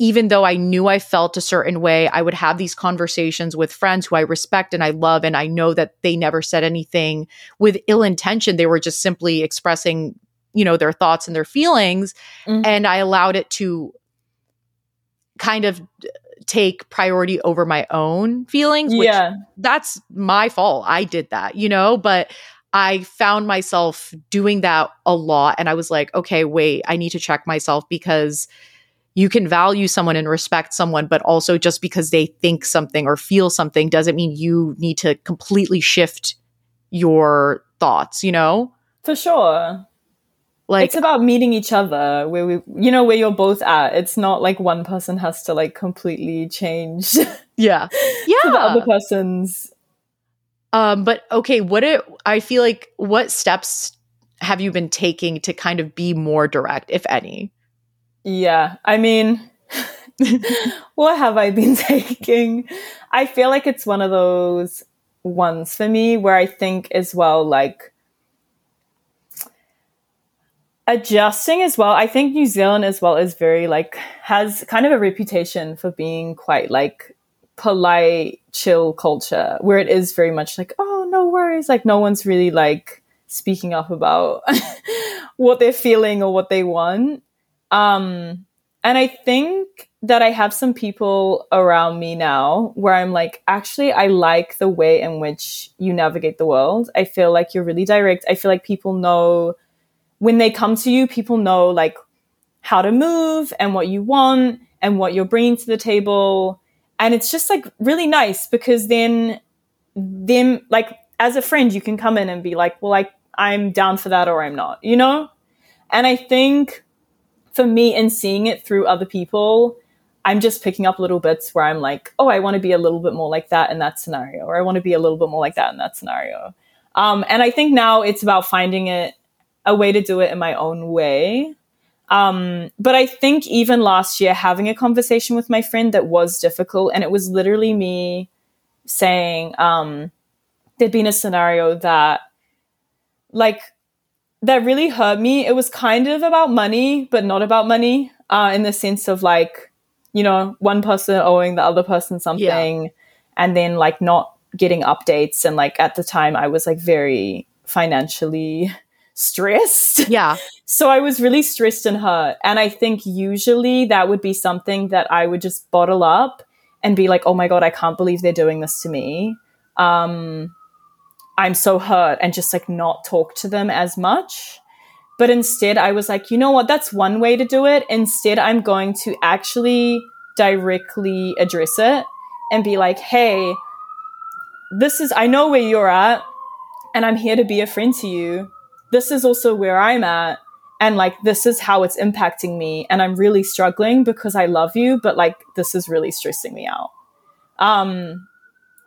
even though I knew I felt a certain way, I would have these conversations with friends who I respect and I love. And I know that they never said anything with ill intention. They were just simply expressing, you know, their thoughts and their feelings. Mm-hmm. And I allowed it to kind of take priority over my own feelings. yeah. That's my fault. I did that, you know, but I found myself doing that a lot. And I was like, okay, wait, I need to check myself because you can value someone and respect someone, but also just because they think something or feel something doesn't mean you need to completely shift your thoughts, you know? For sure. Like it's about meeting each other where we you know where you're both at. It's not like one person has to like completely change. Yeah. Yeah. the other person's um but okay, what it I feel like what steps have you been taking to kind of be more direct if any? Yeah, I mean, what have I been taking? I feel like it's one of those ones for me where I think as well, like adjusting as well. I think New Zealand as well is very like has kind of a reputation for being quite like polite, chill culture where it is very much like, oh, no worries. Like no one's really like speaking up about what they're feeling or what they want. Um, and I think that I have some people around me now where I'm like, actually, I like the way in which you navigate the world. I feel like you're really direct. I feel like people know when they come to you, people know like how to move and what you want and what you're bringing to the table. And it's just like really nice because then, them, like, as a friend, you can come in and be like, well, like, I'm down for that or I'm not, you know? And I think for me in seeing it through other people, I'm just picking up little bits where I'm like, oh, I want to be a little bit more like that in that scenario, or I want to be a little bit more like that in that scenario. Um, and I think now it's about finding it a way to do it in my own way. Um, but I think even last year, having a conversation with my friend that was difficult, and it was literally me saying um, there'd been a scenario that, like, that really hurt me. It was kind of about money, but not about money, uh, in the sense of like, you know, one person owing the other person something yeah. and then like not getting updates. And like at the time, I was like very financially stressed. Yeah. so I was really stressed and hurt. And I think usually that would be something that I would just bottle up and be like, oh my God, I can't believe they're doing this to me. Um, I'm so hurt and just like not talk to them as much. But instead, I was like, you know what? That's one way to do it. Instead, I'm going to actually directly address it and be like, hey, this is, I know where you're at and I'm here to be a friend to you. This is also where I'm at. And like, this is how it's impacting me. And I'm really struggling because I love you, but like, this is really stressing me out. Um,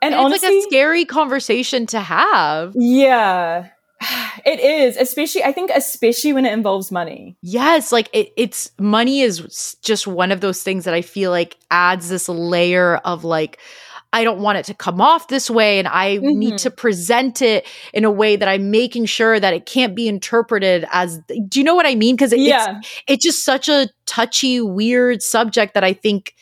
and, and honestly, it's like a scary conversation to have. Yeah. It is, especially I think especially when it involves money. Yes, like it, it's money is just one of those things that I feel like adds this layer of like I don't want it to come off this way and I mm-hmm. need to present it in a way that I'm making sure that it can't be interpreted as do you know what I mean because it, yeah. it's it's just such a touchy weird subject that I think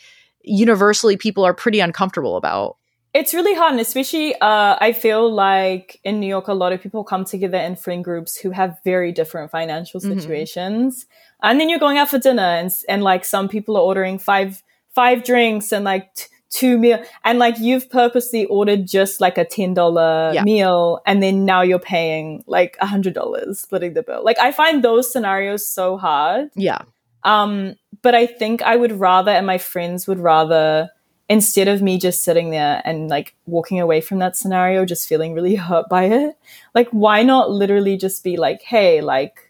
universally people are pretty uncomfortable about. It's really hard, and especially uh, I feel like in New York, a lot of people come together in friend groups who have very different financial mm-hmm. situations, mm-hmm. and then you're going out for dinner, and and like some people are ordering five five drinks and like t- two meal, and like you've purposely ordered just like a ten dollar yeah. meal, and then now you're paying like a hundred dollars splitting the bill. Like I find those scenarios so hard. Yeah. Um, but I think I would rather, and my friends would rather instead of me just sitting there and like walking away from that scenario just feeling really hurt by it like why not literally just be like hey like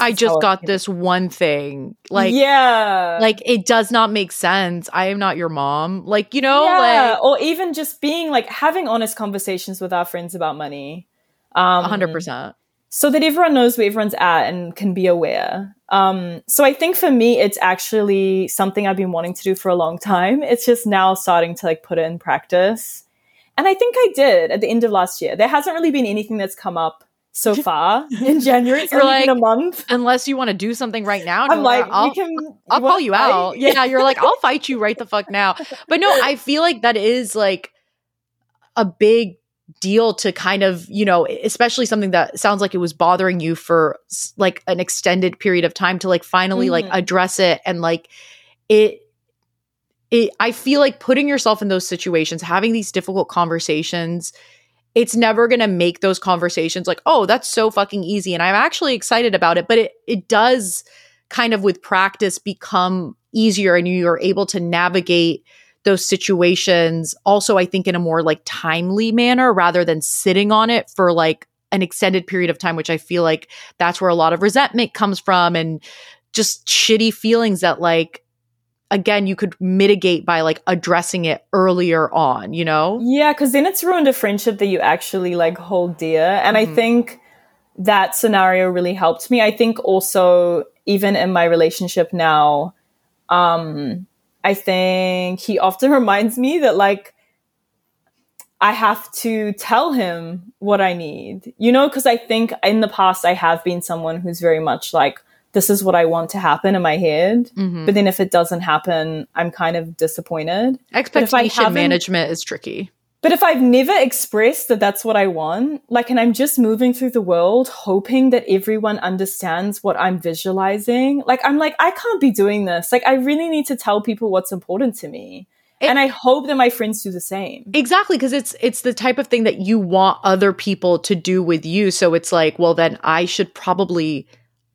I just got this one thing. Like, yeah, like it does not make sense. I am not your mom. Like, you know, yeah. like, or even just being like having honest conversations with our friends about money. Um, hundred percent so that everyone knows where everyone's at and can be aware. Um, so I think for me, it's actually something I've been wanting to do for a long time. It's just now starting to like put it in practice. And I think I did at the end of last year. There hasn't really been anything that's come up so far in January. It's You're only like, been a month. Unless you want to do something right now. I'm like, I'll, can. I'll call you fight? out. Yeah, you're like, I'll fight you right the fuck now. But no, I feel like that is like a big deal to kind of, you know, especially something that sounds like it was bothering you for like an extended period of time to like finally like Mhm. address it and like it it I feel like putting yourself in those situations, having these difficult conversations, it's never going to make those conversations like, "Oh, that's so fucking easy." And I'm actually excited about it, but it it does kind of with practice become easier and you're able to navigate those situations also I think in a more like timely manner rather than sitting on it for like an extended period of time which I feel like that's where a lot of resentment comes from and just shitty feelings that like again you could mitigate by like addressing it earlier on, you know? Yeah, because then it's ruined a friendship that you actually like hold dear. And I Mhm. think that scenario really helped me. I think also even in my relationship now, um, I think he often reminds me that like I have to tell him what I need, you know, because I think in the past I have been someone who's very much like, this is what I want to happen in my head. Mhm. But then if it doesn't happen, I'm kind of disappointed. Expectation management is tricky. But if I've never expressed that that's what I want, like, and I'm just moving through the world hoping that everyone understands what I'm visualizing, like, I'm like, I can't be doing this. Like, I really need to tell people what's important to me. It- and I hope that my friends do the same. Exactly, because it's it's the type of thing that you want other people to do with you. So it's like, well, then I should probably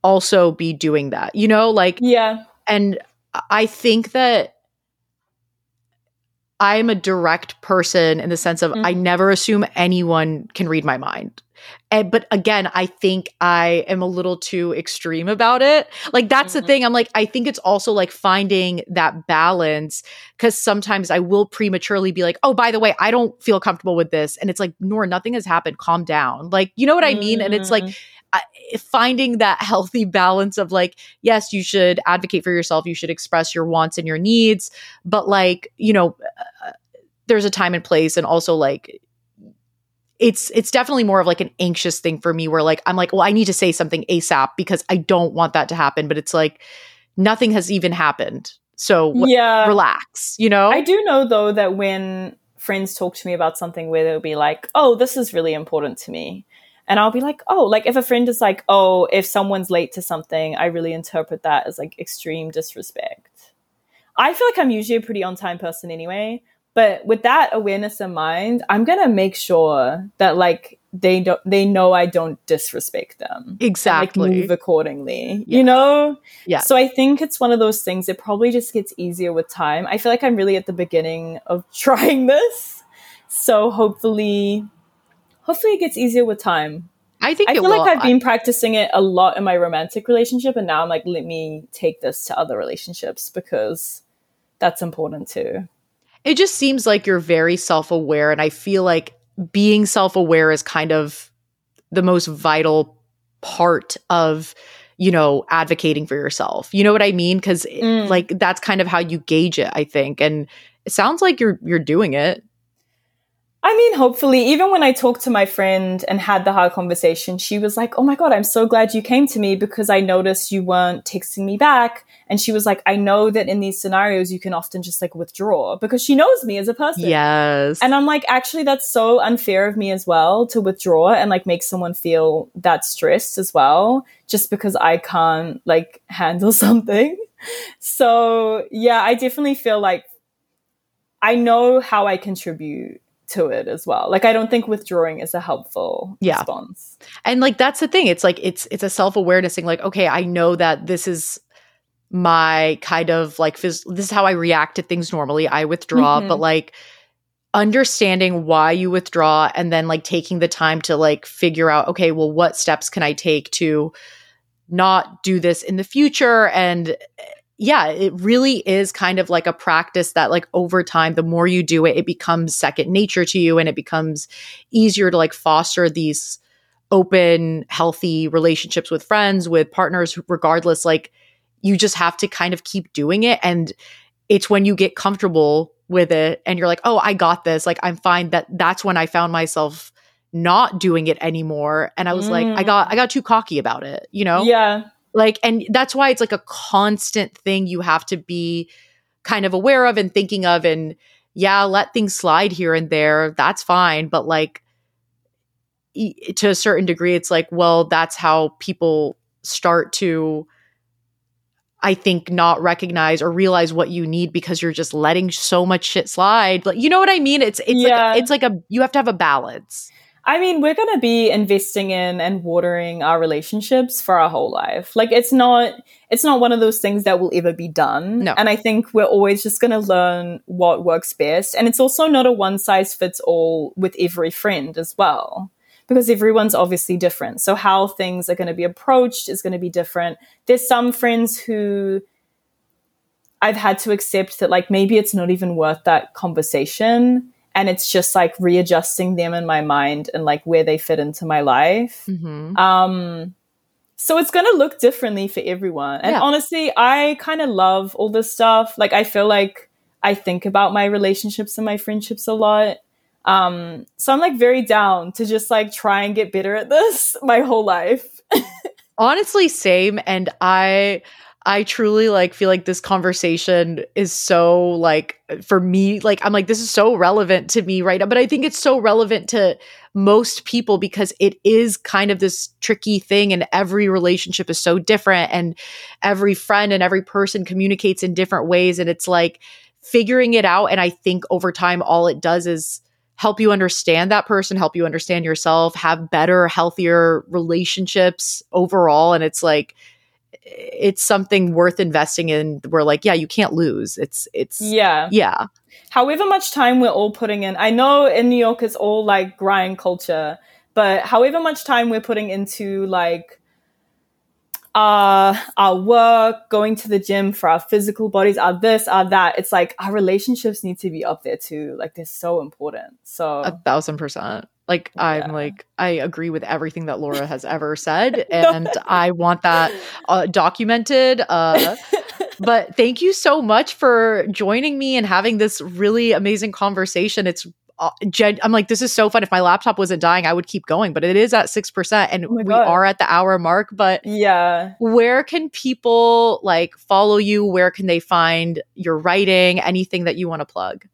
also be doing that. You know, like yeah. and I think that I'm a direct person in the sense of I Mhm. never assume anyone can read my mind. And, but again, I think I am a little too extreme about it. Like that's the Mhm. thing. I'm like, I think it's also like finding that balance because sometimes I will prematurely be like, oh, by the way, I don't feel comfortable with this. And it's like, Nora, nothing has happened. Calm down. Like, you know what I mean? And it's like, Mm. I, finding that healthy balance of like yes you should advocate for yourself you should express your wants and your needs but like you know uh, there's a time and place and also like it's it's definitely more of like an anxious thing for me where like I'm like well I need to say something ASAP because I don't want that to happen but it's like nothing has even happened so wh- yeah. relax you know I do know though that when friends talk to me about something where they'll be like, "Oh, this is really important to me." And I'll be like, "Oh, like if a friend is like, "Oh, if someone's late to something, I really interpret that as like extreme disrespect." I feel like I'm usually a pretty on-time person anyway, but with that awareness in mind, I'm going to make sure that like they don't they know I don't disrespect them. and, like exactly move accordingly. Yeah. You know? Yeah. So I think it's one of those things It probably just gets easier with time. I feel like I'm really at the beginning of trying this. So hopefully hopefully it gets easier with time. I think I feel will. like I've been practicing it a lot in my romantic relationship and now I'm like let me take this to other relationships because that's important too. it just seems like you're very self-aware and i feel like being self-aware is kind of the most vital part of you know advocating for yourself you know what i mean because Mm. like that's kind of how you gauge it i think and it sounds like you're you're doing it I mean, hopefully, even when I talked to my friend and had the hard conversation, she was like, Oh my God, I'm so glad you came to me because I noticed you weren't texting me back. And she was like, I know that in these scenarios, you can often just like withdraw because she knows me as a person. yes And I'm like, actually, that's so unfair of me as well to withdraw and like make someone feel that stressed as well, just because I can't like handle something. So, yeah, I definitely feel like I know how I contribute to it as well. Like, I don't think withdrawing is a helpful Yeah. response. and like that's the thing it's like it's it's a self-awareness thing like okay i know that this is my kind of like phys- this is how i react to things normally i withdraw Mhm. but like understanding why you withdraw and then like taking the time to like figure out okay well what steps can i take to not do this in the future and yeah it really is kind of like a practice that like over time the more you do it it becomes second nature to you and it becomes easier to like foster these open healthy relationships with friends with partners regardless like you just have to kind of keep doing it and it's when you get comfortable with it and you're like, "Oh, I got this." Like I'm fine that that's when I found myself not doing it anymore and I was mm. like, I got I got too cocky about it, you know? Yeah. Like and that's why it's like a constant thing you have to be kind of aware of and thinking of and yeah, let things slide here and there. That's fine, but like to a certain degree it's like, well, that's how people start to I think not recognize or realize what you need because you're just letting so much shit slide. Like you know what I mean? It's it's yeah. like it's like a you have to have a balance. I mean, we're going to be investing in and watering our relationships for our whole life. Like it's not it's not one of those things that will ever be done. No. And I think we're always just going to learn what works best. And it's also not a one size fits all with every friend as well because everyone's obviously different. So how things are going to be approached is going to be different. There's some friends who I've had to accept that like maybe it's not even worth that conversation and it's just like readjusting them in my mind and like where they fit into my life. Mm-hmm. Um so it's going to look differently for everyone. And yeah. honestly, I kind of love all this stuff. Like I feel like I think about my relationships and my friendships a lot. Um, so I'm like very down to just like try and get better at this my whole life. Honestly, same. And I I truly like feel like this conversation is so like for me like I'm like this is so relevant to me right now but I think it's so relevant to most people because it is kind of this tricky thing and every relationship is so different and every friend and every person communicates in different ways and it's like figuring it out and I think over time all it does is help you understand that person, help you understand yourself, have better, healthier relationships overall. And it's like, it's something worth investing in. We're like, yeah, you can't lose. It's, it's, yeah. Yeah. However much time we're all putting in, I know in New York it's all like grind culture, but however much time we're putting into like, our our work, going to the gym for our physical bodies, our this, our that. It's like our relationships need to be up there too. Like they're so important. So a thousand percent. Like yeah. I'm like I agree with everything that Laura has ever said, and I want that uh, documented. Uh, but thank you so much for joining me and having this really amazing conversation. It's uh, I'm like, this is so fun. If my laptop wasn't dying, I would keep going, but it is at 6% and oh we God. are at the hour mark. But yeah, where can people like follow you? Where can they find your writing? Anything that you want to plug?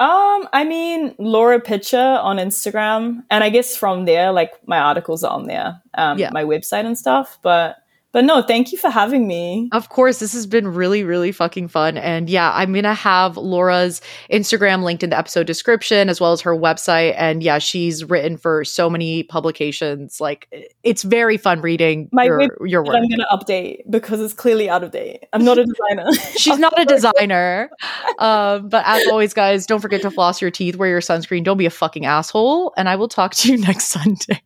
Um, I mean, Laura Pitcher on Instagram. And I guess from there, like my articles are on there, um, yeah. my website and stuff. But but no, thank you for having me. Of course, this has been really, really fucking fun. And yeah, I'm going to have Laura's Instagram linked in the episode description as well as her website. And yeah, she's written for so many publications. Like, it's very fun reading My your, your work. I'm going to update because it's clearly out of date. I'm not a designer. she's not a designer. um, but as always, guys, don't forget to floss your teeth, wear your sunscreen, don't be a fucking asshole. And I will talk to you next Sunday.